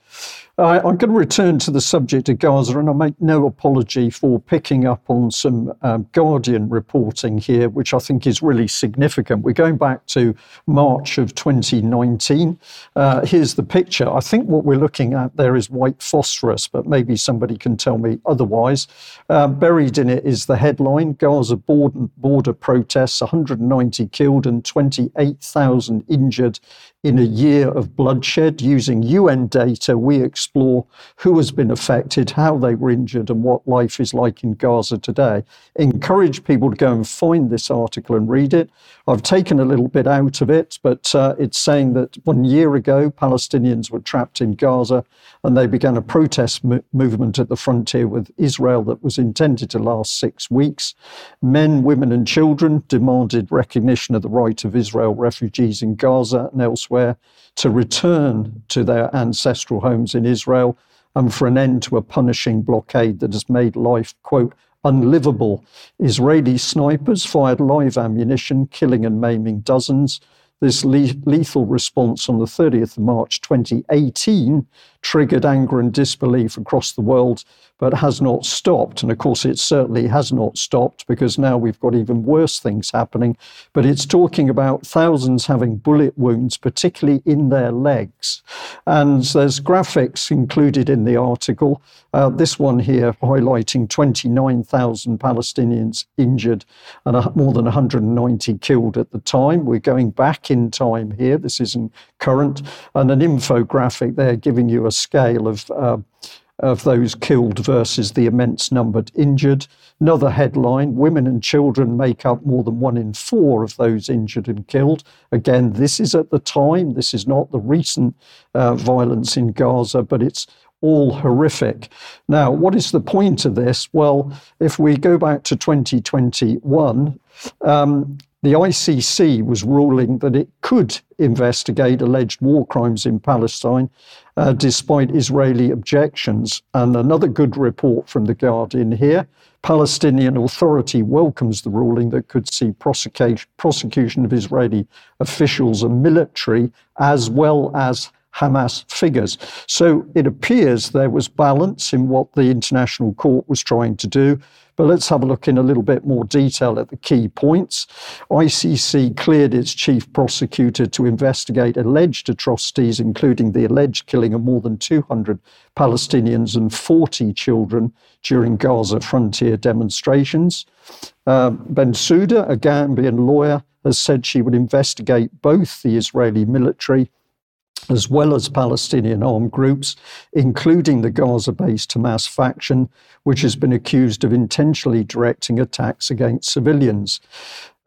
Uh, I'm going to return to the subject of Gaza, and I make no apology for picking up on some um, Guardian reporting here, which I think is really significant. We're going back to March of 2019. Uh, here's the picture. I think what we're looking at there is white phosphorus, but maybe somebody can tell me otherwise. Uh, buried in it is the headline Gaza border, border protests, 190 killed and 28,000 injured in a year of bloodshed. Using UN data, we explore who has been affected, how they were injured, and what life is like in Gaza today. Encourage people to go and find this article and read it. I've taken a little bit out of it, but uh, it's saying that one year ago, Palestinians were trapped in Gaza and they began a protest mo- movement at the frontier with Israel that was intended to last six weeks. Men, women, and children demanded recognition of the right of Israel refugees in Gaza and elsewhere to return to their ancestral homes in Israel and for an end to a punishing blockade that has made life, quote, unlivable. Israeli snipers fired live ammunition, killing and maiming dozens. This le- lethal response on the 30th of March 2018 triggered anger and disbelief across the world, but has not stopped. And of course, it certainly has not stopped because now we've got even worse things happening. But it's talking about thousands having bullet wounds, particularly in their legs. And there's graphics included in the article. Uh, this one here highlighting 29,000 Palestinians injured and more than 190 killed at the time. We're going back in time here. This isn't current. And an infographic there giving you a scale of uh, of those killed versus the immense number injured. Another headline women and children make up more than one in four of those injured and killed. Again, this is at the time, this is not the recent uh, violence in Gaza, but it's all horrific. Now, what is the point of this? Well, if we go back to 2021, um, the ICC was ruling that it could investigate alleged war crimes in Palestine uh, despite Israeli objections. And another good report from The Guardian here Palestinian Authority welcomes the ruling that could see prosecution of Israeli officials and military as well as Hamas figures. So it appears there was balance in what the International Court was trying to do. But let's have a look in a little bit more detail at the key points. ICC cleared its chief prosecutor to investigate alleged atrocities, including the alleged killing of more than 200 Palestinians and 40 children during Gaza frontier demonstrations. Um, ben Suda, a Gambian lawyer, has said she would investigate both the Israeli military as well as Palestinian armed groups, including the Gaza based Hamas faction, which has been accused of intentionally directing attacks against civilians.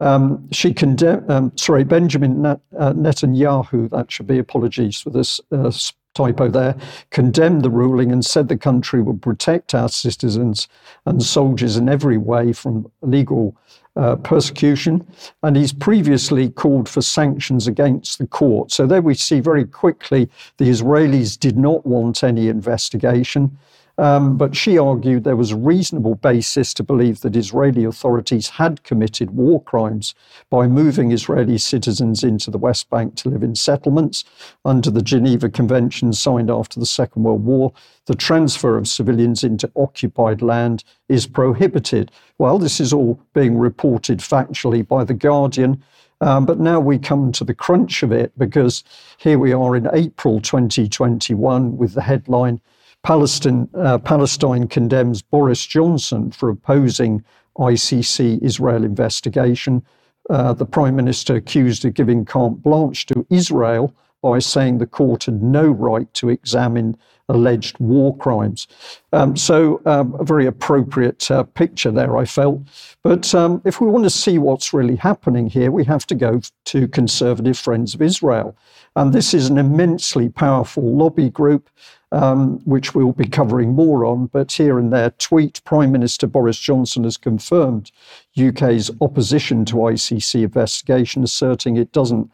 Um, she condemned, um, sorry, Benjamin uh, Netanyahu, that should be apologies for this uh, typo there, condemned the ruling and said the country would protect our citizens and soldiers in every way from legal uh, persecution. And he's previously called for sanctions against the court. So there we see very quickly the Israelis did not want any investigation. Um, but she argued there was a reasonable basis to believe that Israeli authorities had committed war crimes by moving Israeli citizens into the West Bank to live in settlements. Under the Geneva Convention signed after the Second World War, the transfer of civilians into occupied land is prohibited. Well, this is all being reported factually by The Guardian. Um, but now we come to the crunch of it because here we are in April 2021 with the headline Palestine, uh, Palestine condemns Boris Johnson for opposing ICC Israel investigation. Uh, the Prime Minister accused of giving carte blanche to Israel by saying the court had no right to examine alleged war crimes. Um, so, um, a very appropriate uh, picture there, I felt. But um, if we want to see what's really happening here, we have to go to Conservative Friends of Israel. And this is an immensely powerful lobby group um, which we'll be covering more on. But here and there, tweet Prime Minister Boris Johnson has confirmed UK's opposition to ICC investigation, asserting it doesn't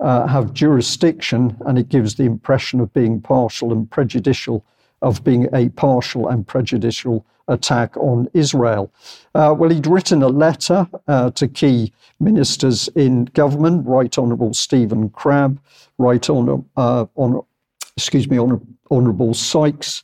uh, have jurisdiction and it gives the impression of being partial and prejudicial, of being a partial and prejudicial attack on Israel. Uh, well, he'd written a letter uh, to key ministers in government, Right Honourable Stephen Crabb, Right Honourable, uh, excuse me, Honourable Sykes,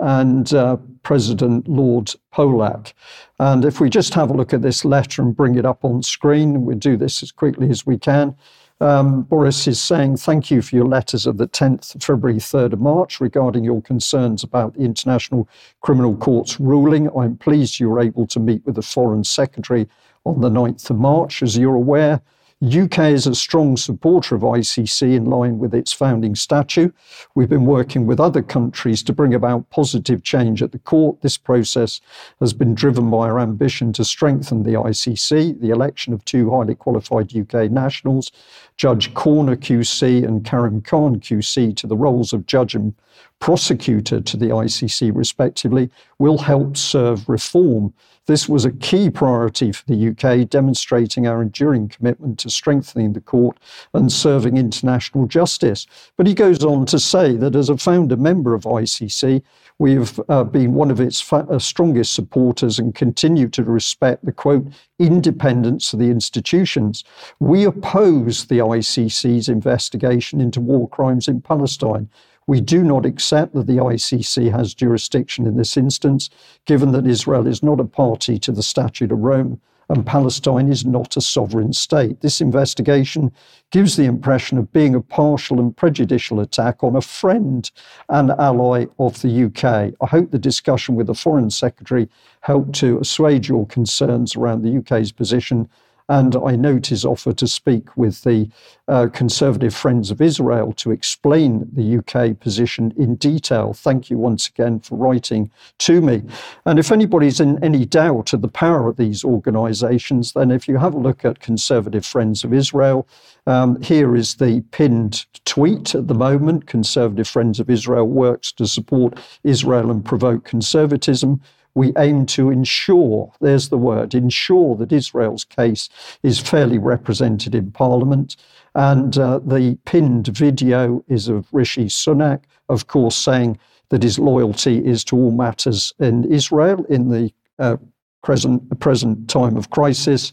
and uh, President Lord Polak. And if we just have a look at this letter and bring it up on screen, we'll do this as quickly as we can. Um, Boris is saying, Thank you for your letters of the 10th February, 3rd of March regarding your concerns about the International Criminal Court's ruling. I'm pleased you were able to meet with the Foreign Secretary on the 9th of March. As you're aware, UK is a strong supporter of ICC in line with its founding statute. We've been working with other countries to bring about positive change at the court. This process has been driven by our ambition to strengthen the ICC, the election of two highly qualified UK nationals, Judge Korner QC and Karim Khan QC, to the roles of judge and prosecutor to the ICC, respectively, will help serve reform this was a key priority for the UK, demonstrating our enduring commitment to strengthening the court and serving international justice. But he goes on to say that as a founder member of ICC, we've uh, been one of its fa- uh, strongest supporters and continue to respect the quote independence of the institutions. We oppose the ICC's investigation into war crimes in Palestine we do not accept that the ICC has jurisdiction in this instance, given that Israel is not a party to the Statute of Rome and Palestine is not a sovereign state. This investigation gives the impression of being a partial and prejudicial attack on a friend and ally of the UK. I hope the discussion with the Foreign Secretary helped to assuage your concerns around the UK's position And I note his offer to speak with the uh, Conservative Friends of Israel to explain the UK position in detail. Thank you once again for writing to me. And if anybody's in any doubt of the power of these organisations, then if you have a look at Conservative Friends of Israel, um, here is the pinned tweet at the moment. Conservative Friends of Israel works to support Israel and provoke conservatism we aim to ensure, there's the word, ensure that Israel's case is fairly represented in Parliament. And uh, the pinned video is of Rishi Sunak, of course, saying that his loyalty is to all matters in Israel in the uh, present, present time of crisis.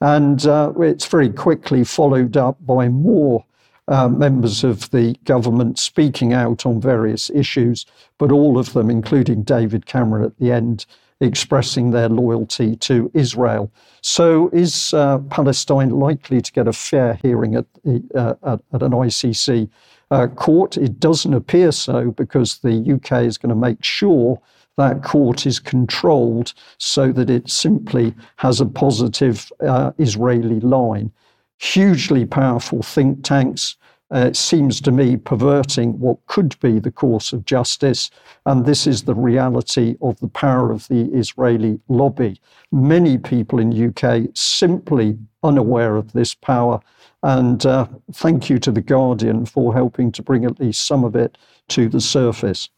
And uh, it's very quickly followed up by more uh, members of the government speaking out on various issues, but all of them, including David Cameron at the end, expressing their loyalty to Israel. So, is uh, Palestine likely to get a fair hearing at, uh, at, at, an ICC uh, court? It doesn't appear so because the UK is going to make sure that court is controlled so that it simply has a positive uh, Israeli line hugely powerful think tanks. Uh, it seems to me perverting what could be the course of justice. And this is the reality of the power of the Israeli lobby. Many people in UK simply unaware of this power. And uh, thank you to The Guardian for helping to bring at least some of it to the surface.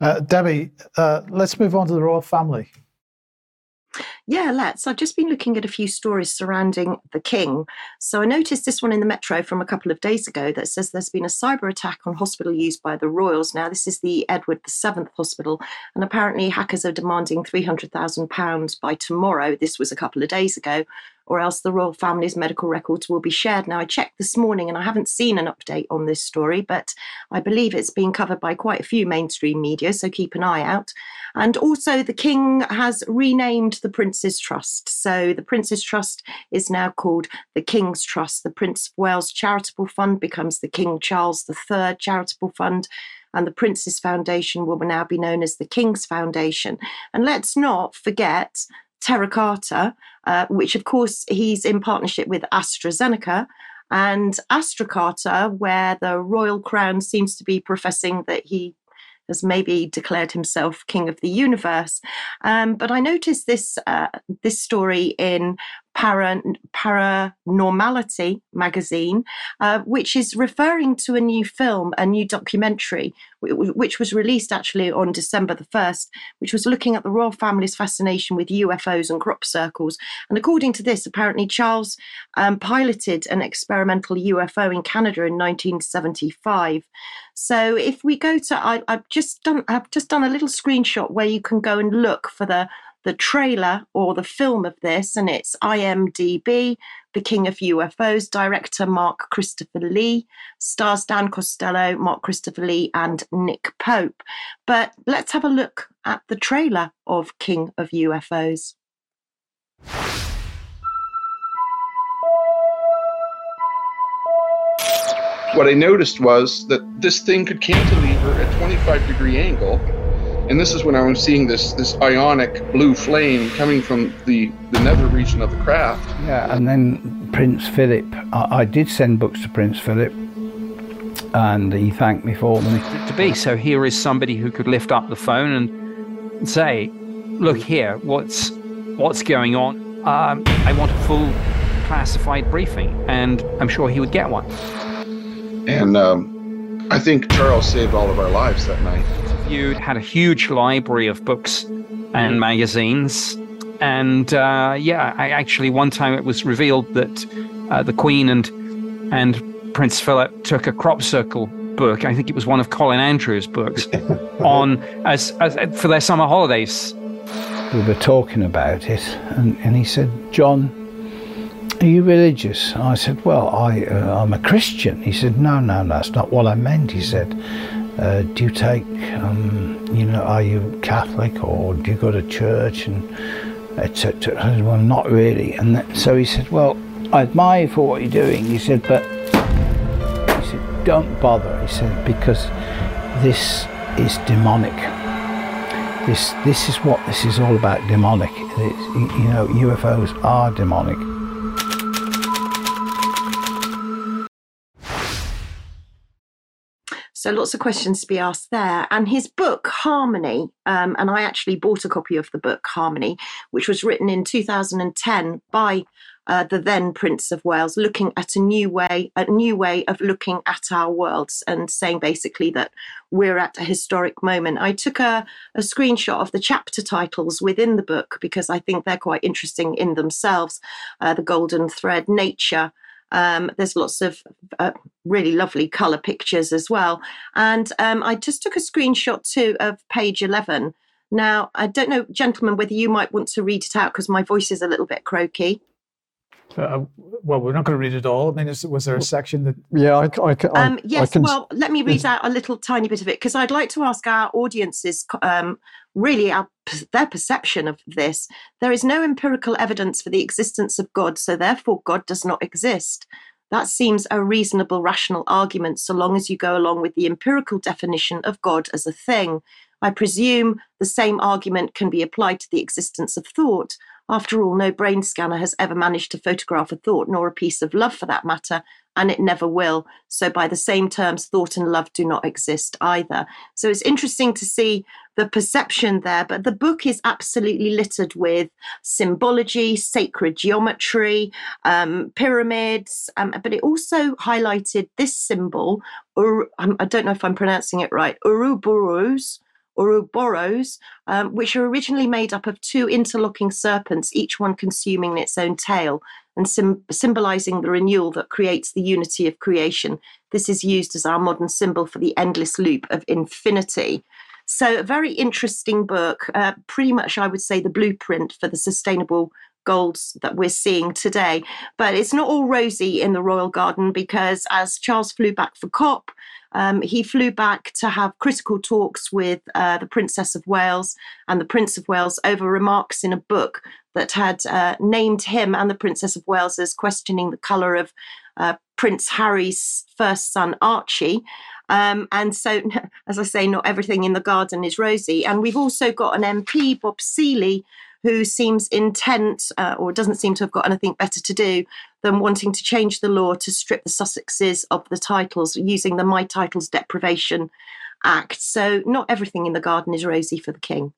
Uh, Debi, uh, let's move on to the royal family. Yeah, let's. I've just been looking at a few stories surrounding the king. So I noticed this one in the Metro from a couple of days ago that says there's been a cyber attack on hospital used by the royals. Now, this is the Edward VII Hospital, and apparently hackers are demanding £300,000 by tomorrow. This was a couple of days ago or else the royal family's medical records will be shared. Now, I checked this morning and I haven't seen an update on this story, but I believe it's been covered by quite a few mainstream media, so keep an eye out. And also, the King has renamed the Prince's Trust. So, the Prince's Trust is now called the King's Trust. The Prince of Wales Charitable Fund becomes the King Charles III Charitable Fund and the Prince's Foundation will now be known as the King's Foundation. And let's not forget Terra Carta, uh, which of course he's in partnership with AstraZeneca, and Astra Carta, where the royal crown seems to be professing that he has maybe declared himself king of the universe. Um, but I noticed this uh, this story in Para, Paranormality magazine, uh, which is referring to a new film, a new documentary, which was released actually on December the 1st, which was looking at the royal family's fascination with UFOs and crop circles. And according to this, apparently Charles um, piloted an experimental UFO in Canada in 1975. So if we go to, I, I've just done, I've just done a little screenshot where you can go and look for the the trailer or the film of this, and it's IMDb, The King of UFOs, director Mark Christopher Lee, stars Dan Costello, Mark Christopher Lee, and Nick Pope. But let's have a look at the trailer of King of UFOs. What I noticed was that this thing could cantilever at 25 degree angle and this is when I was seeing this this ionic blue flame coming from the, the nether region of the craft. Yeah, and then Prince Philip, I, I did send books to Prince Philip and he thanked me for them. To be so, here is somebody who could lift up the phone and say, "Look here, what's what's going on? Um, I want a full classified briefing," and I'm sure he would get one. And um, I think Charles saved all of our lives that night interviewed, had a huge library of books and magazines. And uh, yeah, I actually one time it was revealed that uh, the Queen and and Prince Philip took a crop circle book. I think it was one of Colin Andrews' books on as, as for their summer holidays. We were talking about it, and, and he said, "John, are you religious?" I said, "Well, I uh, I'm a Christian." He said, "No, no, no, that's not what I meant." He said, uh, do you take, um, you know, are you Catholic or do you go to church and etc. I said, well, not really. And so he said, well, I admire you for what you're doing. He said, but he said, don't bother. He said, because this is demonic. This this is what this is all about. Demonic. It's, you know, UFOs are demonic. So lots of questions to be asked there. And his book, Harmony, um, and I actually bought a copy of the book, Harmony, which was written in 2010 by uh, the then Prince of Wales, looking at a new way, a new way of looking at our worlds, and saying basically that we're at a historic moment. I took a, a screenshot of the chapter titles within the book because I think they're quite interesting in themselves. Uh, the Golden Thread, Nature. Um, there's lots of uh, really lovely color pictures as well. And um, I just took a screenshot too of page 11. Now, I don't know, gentlemen, whether you might want to read it out because my voice is a little bit croaky. Uh, well, we're not going to read it all. I mean, is, was there a section that? Yeah, I, I, I, Um, yes, I can, well, let me read out a little tiny bit of it because I'd like to ask our audiences um, really our, their perception of this. There is no empirical evidence for the existence of God, so therefore God does not exist. That seems a reasonable, rational argument so long as you go along with the empirical definition of God as a thing. I presume the same argument can be applied to the existence of thought. After all, no brain scanner has ever managed to photograph a thought, nor a piece of love for that matter, and it never will. So, by the same terms, thought and love do not exist either. So, it's interesting to see the perception there, but the book is absolutely littered with symbology, sacred geometry, um, pyramids, um, but it also highlighted this symbol. Um, I don't know if I'm pronouncing it right, Ouroboros Ouroboros, um, which are originally made up of two interlocking serpents, each one consuming its own tail and sim- symbolizing the renewal that creates the unity of creation. This is used as our modern symbol for the endless loop of infinity. So, a very interesting book, uh, pretty much, I would say, the blueprint for the sustainable goals that we're seeing today. But it's not all rosy in the Royal Garden because as Charles flew back for COP, um, he flew back to have critical talks with uh, the Princess of Wales and the Prince of Wales over remarks in a book that had uh, named him and the Princess of Wales as questioning the colour of uh, Prince Harry's first son, Archie. Um, and so, as I say, not everything in the garden is rosy. And we've also got an MP, Bob Seely, who seems intent uh, or doesn't seem to have got anything better to do than wanting to change the law to strip the Sussexes of the titles using the My Titles Deprivation Act. So, not everything in the garden is rosy for the king.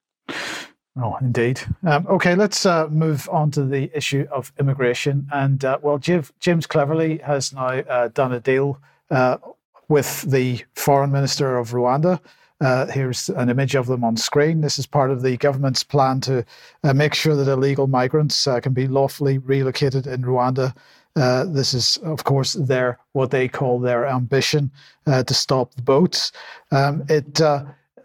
Oh, indeed. Um, okay, let's uh, move on to the issue of immigration. And uh, well, James Cleverly has now uh, done a deal uh, with the foreign minister of Rwanda. Uh, here's an image of them on screen. This is part of the government's plan to uh, make sure that illegal migrants can be lawfully relocated in Rwanda. this is, of course, their what they call their ambition to stop the boats. Um, it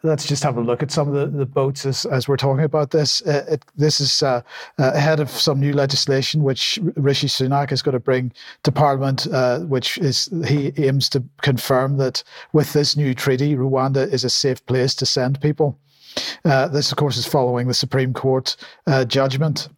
let's just have a look at some of the, the boats as, as we're talking about this. Uh, it, this is uh, uh, ahead of some new legislation which Rishi Sunak is going to bring to Parliament, uh, which is he aims to confirm that with this new treaty, Rwanda is a safe place to send people. This, of course, is following the Supreme Court judgment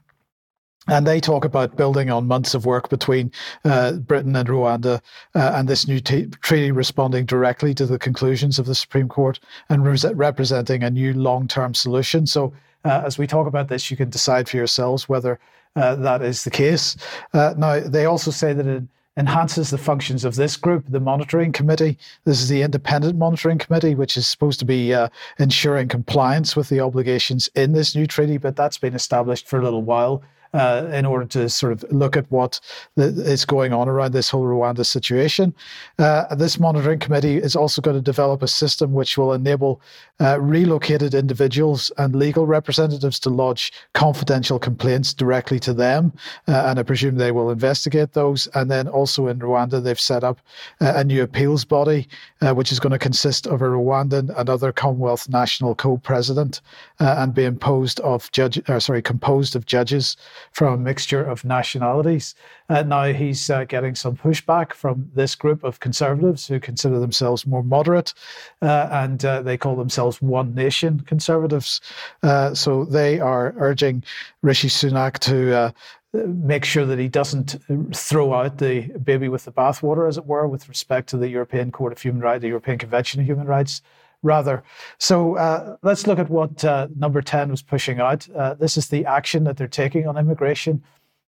and they talk about building on months of work between uh, Britain and Rwanda uh, and this new t- treaty responding directly to the conclusions of the Supreme Court and re- representing a new long term solution. So, uh, as we talk about this, you can decide for yourselves whether uh, that is the case. Uh, now, they also say that it enhances the functions of this group, the monitoring committee. This is the independent monitoring committee, which is supposed to be uh, ensuring compliance with the obligations in this new treaty, but that's been established for a little while uh, in order to sort of look at what is going on around this whole Rwanda situation. Uh, this monitoring committee is also going to develop a system which will enable uh, relocated individuals and legal representatives to lodge confidential complaints directly to them. Uh, and I presume they will investigate those. And then also in Rwanda, they've set up uh, a new appeals body, uh, which is going to consist of a Rwandan and other Commonwealth national co-president and be imposed of judge, or sorry, composed of judges from a mixture of nationalities. Uh, now he's uh, getting some pushback from this group of conservatives who consider themselves more moderate, uh, and uh, they call themselves One Nation conservatives. Uh, so they are urging Rishi Sunak to make sure that he doesn't throw out the baby with the bathwater, as it were, with respect to the European Court of Human Rights, the European Convention of Human Rights rather. So uh, let's look at what uh, number 10 was pushing out. Uh, this is the action that they're taking on immigration.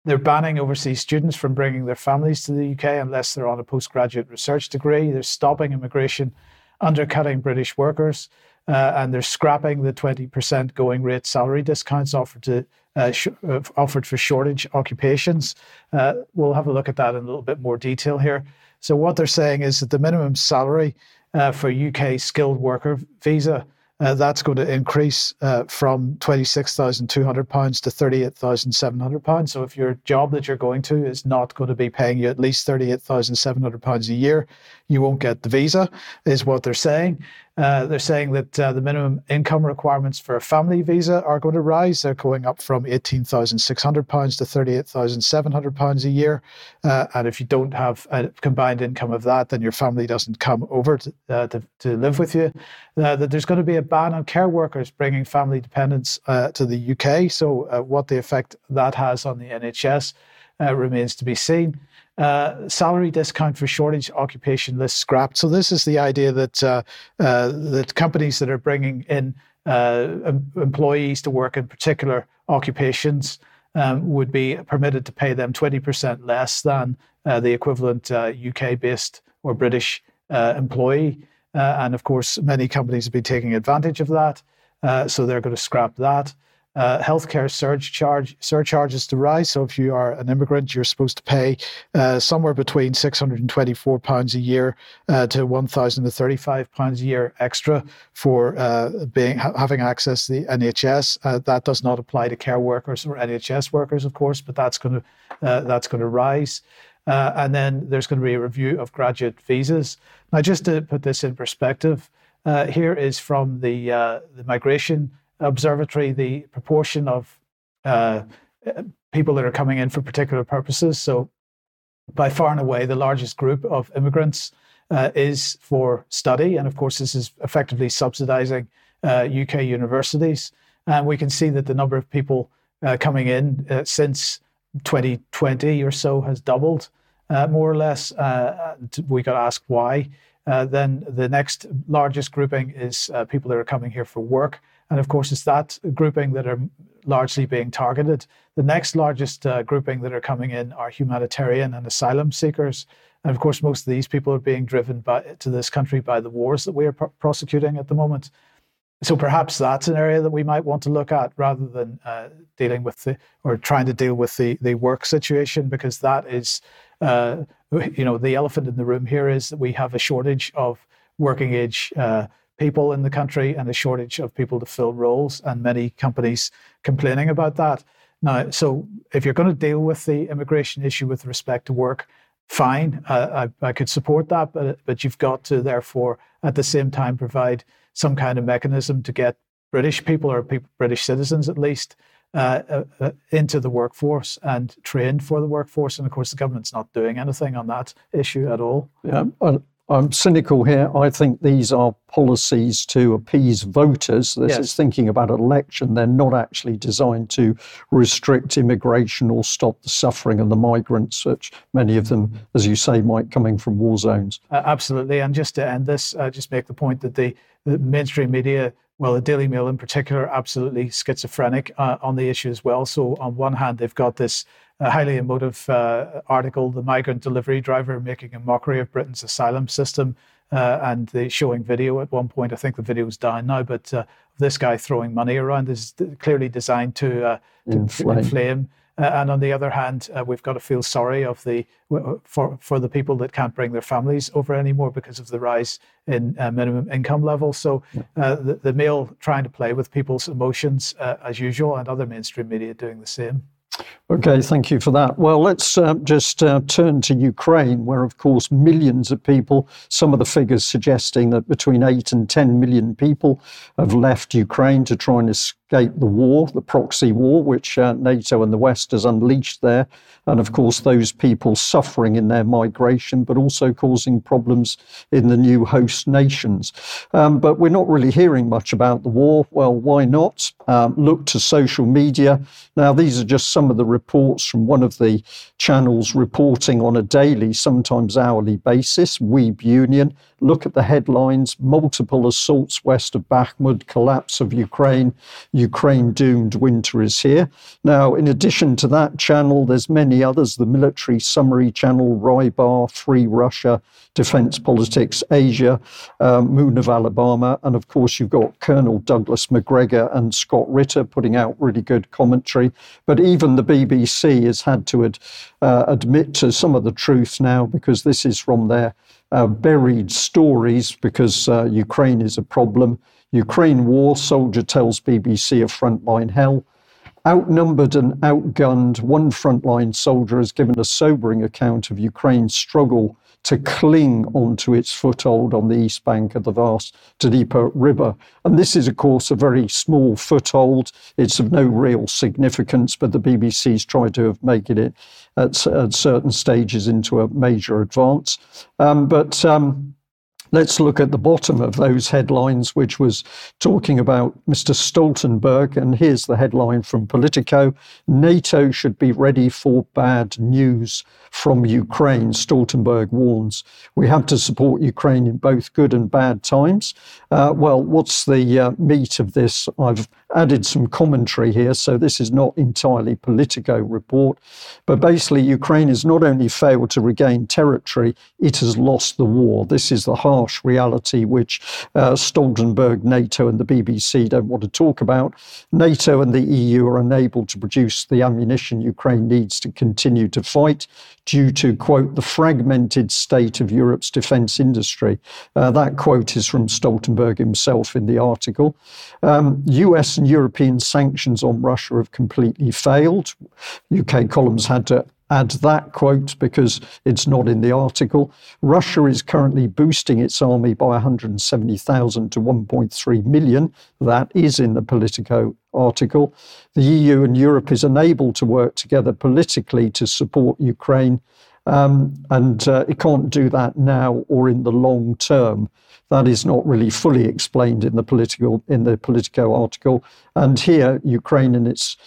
They're banning overseas students from bringing their families to the UK unless they're on a postgraduate research degree. They're stopping immigration undercutting British workers. Uh, and they're scrapping the 20% going rate salary discounts offered to uh, sh- uh, offered for shortage occupations. Uh, we'll have a look at that in a little bit more detail here. So what they're saying is that the minimum salary uh, for UK skilled worker visa uh, that's going to increase uh, from £26,200 to £38,700. So if your job that you're going to is not going to be paying you at least £38,700 a year, you won't get the visa, is what they're saying. Uh, they're saying that uh, the minimum income requirements for a family visa are going to rise. They're going up from £18,600 to £38,700 a year. Uh, and if you don't have a combined income of that, then your family doesn't come over to, uh, to, to, live with you. Uh, that there's going to be a ban on care workers bringing family dependents uh, to the UK. So, what the effect that has on the NHS remains to be seen uh, salary discount for shortage occupation list scrapped. So this is the idea that uh, uh, that companies that are bringing in uh, em- employees to work in particular occupations um, would be permitted to pay them 20% less than uh, the equivalent UK-based uh, or British employee. and of course, many companies have been taking advantage of that. so they're going to scrap that uh, healthcare surge charge surcharges to rise. So if you are an immigrant, you're supposed to pay uh, somewhere between six hundred and twenty-four pounds a year uh, to one thousand and thirty-five pounds a year extra for uh, being ha- having access to the NHS. Uh, that does not apply to care workers or NHS workers, of course, but that's going to uh, that's going to rise. and then there's going to be a review of graduate visas. Now, just to put this in perspective, here is from the the migration observatory the proportion of uh, people that are coming in for particular purposes. So, by far and away, the largest group of immigrants uh, is for study. And of course, this is effectively subsidizing uh, UK universities. And we can see that the number of people uh, coming in uh, since 2020 or so has doubled, uh, more or less. we got asked why. then the next largest grouping is people that are coming here for work. And of course, it's that grouping that are largely being targeted. The next largest uh, grouping that are coming in are humanitarian and asylum seekers. And of course, most of these people are being driven by, to this country by the wars that we are pr- prosecuting at the moment. So perhaps that's an area that we might want to look at rather than uh, dealing with the or trying to deal with the the work situation because that is, uh, you know, the elephant in the room here is that we have a shortage of working age uh, people in the country and a shortage of people to fill roles, and many companies complaining about that. Now, so if you're going to deal with the immigration issue with respect to work, fine, uh, I, I could support that, but but you've got to therefore at the same time provide some kind of mechanism to get British people or people, British citizens at least uh, uh, uh, into the workforce and trained for the workforce. And of course, the government's not doing anything on that issue at all. Yeah, I'm cynical here. I think these are policies to appease voters. This yes. is thinking about an election. They're not actually designed to restrict immigration or stop the suffering of the migrants, which many of them, as you say, might coming from war zones. Uh, absolutely. And just to end this, uh, just make the point that the, the mainstream media well, the Daily Mail in particular, absolutely schizophrenic uh, on the issue as well. So, on one hand, they've got this uh, highly emotive uh, article, The Migrant Delivery Driver Making a Mockery of Britain's Asylum System. Uh, and the showing video at one point. I think the video is down now, but uh, this guy throwing money around is clearly designed to, uh, to inflame. inflame uh, and on the other hand, uh, we've got to feel sorry of the for for the people that can't bring their families over anymore because of the rise in uh, minimum income levels. So uh, the, the Mail trying to play with people's emotions uh, as usual, and other mainstream media doing the same. Okay, thank you for that. Well, let's uh, just uh, turn to Ukraine, where, of course, millions of people, some of the figures suggesting that between 8 and 10 million people have left Ukraine to try and escape the war, the proxy war, which uh, NATO and the West has unleashed there. And of course, those people suffering in their migration, but also causing problems in the new host nations. Um, but we're not really hearing much about the war. Well, why not? Um, look to social media. Now, these are just some of the reports from one of the channels reporting on a daily, sometimes hourly basis, Weeb Union. Look at the headlines multiple assaults west of Bakhmut, collapse of Ukraine. Ukraine doomed winter is here. Now, in addition to that channel, there's many others, the military summary channel, Rybar, Free Russia, Defense Politics, Asia, um, Moon of Alabama, and of course you've got Colonel Douglas Macgregor and Scott Ritter putting out really good commentary. But even the BBC has had to ad, uh, admit to some of the truth now because this is from their uh, buried stories because uh, Ukraine is a problem. Ukraine war soldier tells BBC of frontline hell. Outnumbered and outgunned, one frontline soldier has given a sobering account of Ukraine's struggle to cling onto its foothold on the east bank of the vast Dnieper River. And this is, of course, a very small foothold. It's of no real significance, but the BBC's tried to have made it at, at certain stages into a major advance. Um, but um, Let's look at the bottom of those headlines, which was talking about Mr. Stoltenberg. And here's the headline from Politico NATO should be ready for bad news from Ukraine. Stoltenberg warns we have to support Ukraine in both good and bad times. Uh, well, what's the uh, meat of this? I've added some commentary here, so this is not entirely Politico report. But basically, Ukraine has not only failed to regain territory, it has lost the war. This is the harsh reality which uh, Stoltenberg, NATO, and the BBC don't want to talk about. NATO and the EU are unable to produce the ammunition Ukraine needs to continue to fight due to, quote, the fragmented state of Europe's defence industry. Uh, that quote is from Stoltenberg himself in the article. Um, US and European sanctions on Russia have completely failed. UK columns had to add that quote because it's not in the article. Russia is currently boosting its army by 170,000 to 1.3 million. That is in the Politico article. The EU and Europe is unable to work together politically to support Ukraine. Um, and uh, it can't do that now or in the long term. That is not really fully explained in the political in the Politico article. And here, Ukraine and its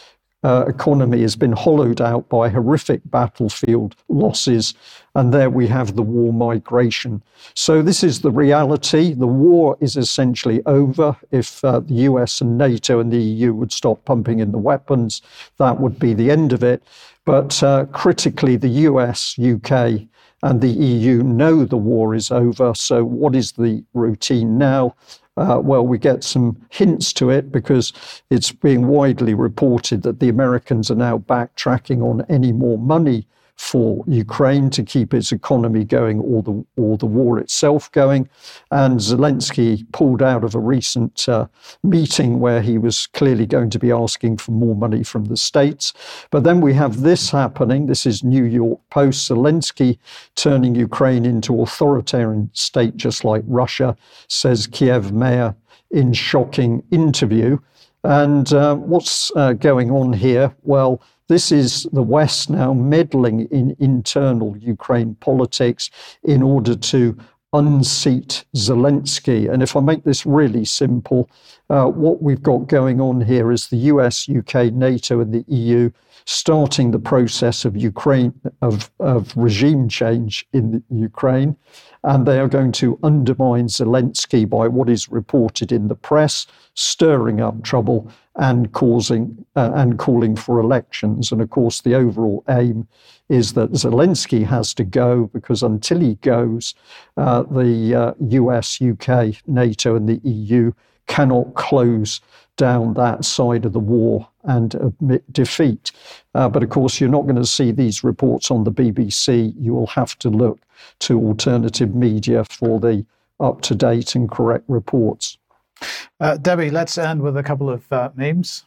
uh, economy has been hollowed out by horrific battlefield losses. And there we have the war migration. So, this is the reality. The war is essentially over. If uh, the US and NATO and the EU would stop pumping in the weapons, that would be the end of it. But uh, critically, the US, UK, and the EU know the war is over. So, what is the routine now? Uh, well, we get some hints to it because it's being widely reported that the Americans are now backtracking on any more money for Ukraine to keep its economy going or the, or the war itself going. And Zelensky pulled out of a recent uh, meeting where he was clearly going to be asking for more money from the States. But then we have this happening. This is New York Post. Zelensky turning Ukraine into authoritarian state just like Russia, says Kiev mayor in shocking interview. And uh, what's uh, going on here? Well, this is the West now meddling in internal Ukraine politics in order to unseat Zelensky. And if I make this really simple, uh, what we've got going on here is the US, UK, NATO, and the EU starting the process of Ukraine of, of regime change in Ukraine and they are going to undermine Zelensky by what is reported in the press, stirring up trouble and causing uh, and calling for elections. And of course, the overall aim is that Zelensky has to go because until he goes, uh, the uh, US, UK, NATO, and the EU cannot close down that side of the war and admit defeat. Uh, but of course, you're not going to see these reports on the BBC. You will have to look to alternative media for the up to date and correct reports. Uh, Debi, let's end with a couple of uh, memes.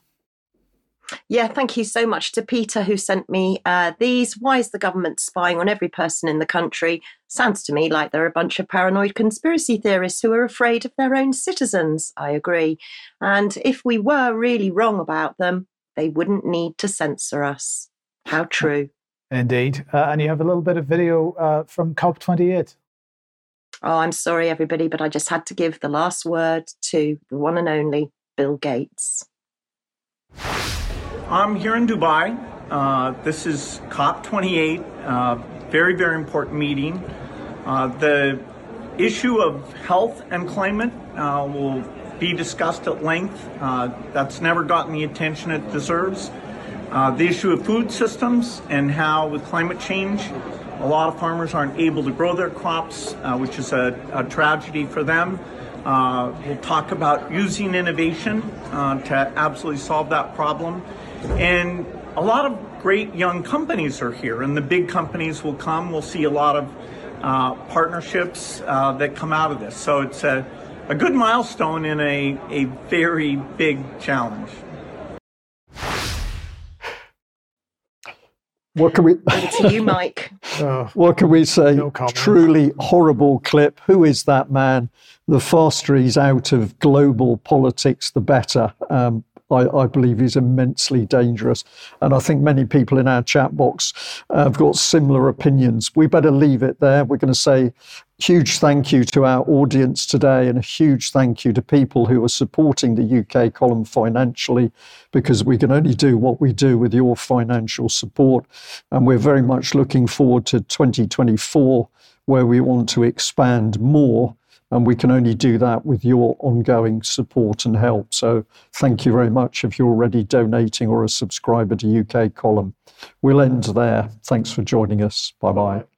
Yeah, thank you so much to Peter who sent me uh, these. Why is the government spying on every person in the country? Sounds to me like they're a bunch of paranoid conspiracy theorists who are afraid of their own citizens. I agree. And if we were really wrong about them, they wouldn't need to censor us. How true. Indeed. Uh, and you have a little bit of video uh, from COP28. Oh, I'm sorry, everybody, but I just had to give the last word to the one and only Bill Gates. I'm here in Dubai. Uh, this is COP28, uh, very, very important meeting. Uh, the issue of health and climate uh, will be discussed at length. Uh, that's never gotten the attention it deserves. Uh, the issue of food systems and how, with climate change, a lot of farmers aren't able to grow their crops, which is a, a, tragedy for them. We'll talk about using innovation to absolutely solve that problem. And a lot of great young companies are here, and the big companies will come. We'll see a lot of uh, partnerships uh, that come out of this. So it's a, a good milestone in a, a very big challenge. What can we? Over to you, Mike. Uh, what can we say? No Truly horrible clip. Who is that man? The faster he's out of global politics, the better. Um, I, I, believe is immensely dangerous. And I think many people in our chat box have got similar opinions. We better leave it there. We're going to say huge thank you to our audience today and a huge thank you to people who are supporting the UK column financially because we can only do what we do with your financial support. And we're very much looking forward to 2024 where we want to expand more and we can only do that with your ongoing support and help. So thank you very much if you're already donating or a subscriber to UK Column. We'll end there. Thanks for joining us. Bye bye.